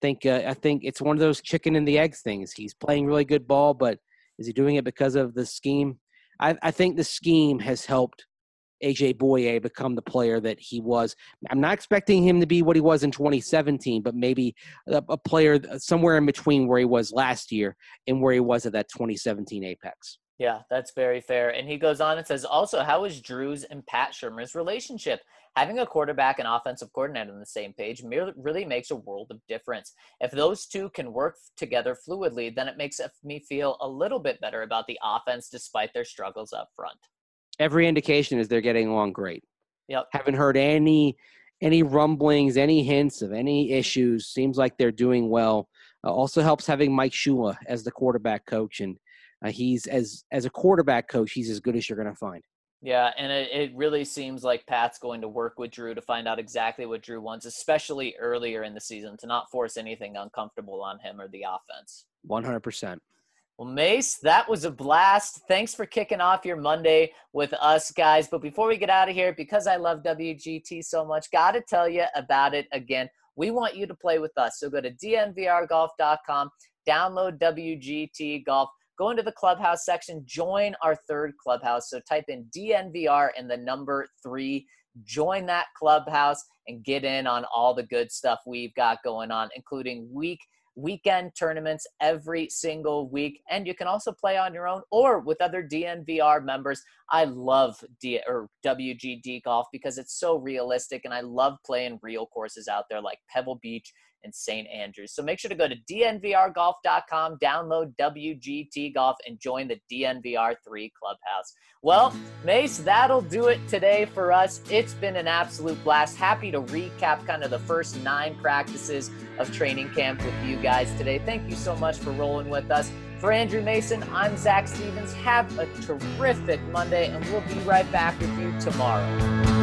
think uh, I think it's one of those chicken and the egg things. He's playing really good ball, but is he doing it because of the scheme? I, I think the scheme has helped AJ Bouye become the player that he was. I'm not expecting him to be what he was in 2017, but maybe a, a, player somewhere in between where he was last year and where he was at that 2017 Apex. Yeah, that's very fair. And he goes on and says, also, how is Drew's and Pat Shurmur's relationship? Having a quarterback and offensive coordinator on the same page really makes a world of difference. If those two can work together fluidly, then it makes me feel a little bit better about the offense despite their struggles up front. Every indication is they're getting along great. Yep. Haven't heard any any rumblings, any hints of any issues. Seems like they're doing well. Uh, also helps having Mike Shula as the quarterback coach and uh, he's as as a quarterback coach, he's as good as you're going to find. Yeah, and it, it really seems like Pat's going to work with Drew to find out exactly what Drew wants, especially earlier in the season, to not force anything uncomfortable on him or the offense. 100%. Well, Mace, that was a blast. Thanks for kicking off your Monday with us, guys. But before we get out of here, because I love WGT so much, got to tell you about it again. We want you to play with us. So go to dnvrgolf.com, download WGT Golf go into the clubhouse section, join our third clubhouse. So type in DNVR and the number three, join that clubhouse and get in on all the good stuff we've got going on, including week weekend tournaments every single week and you can also play on your own or with other DNVR members. I love D or WGT golf because it's so realistic and I love playing real courses out there like Pebble Beach and St. Andrews. So make sure to go to dnvrgolf.com, download WGT Golf, and join the DNVR3 Clubhouse. Well, Mace, that'll do it today for us. It's been an absolute blast. Happy to recap kind of the first nine practices of training camp with you guys today. Thank you so much for rolling with us. For Andrew Mason, I'm Zach Stevens. Have a terrific Monday, and we'll be right back with you tomorrow.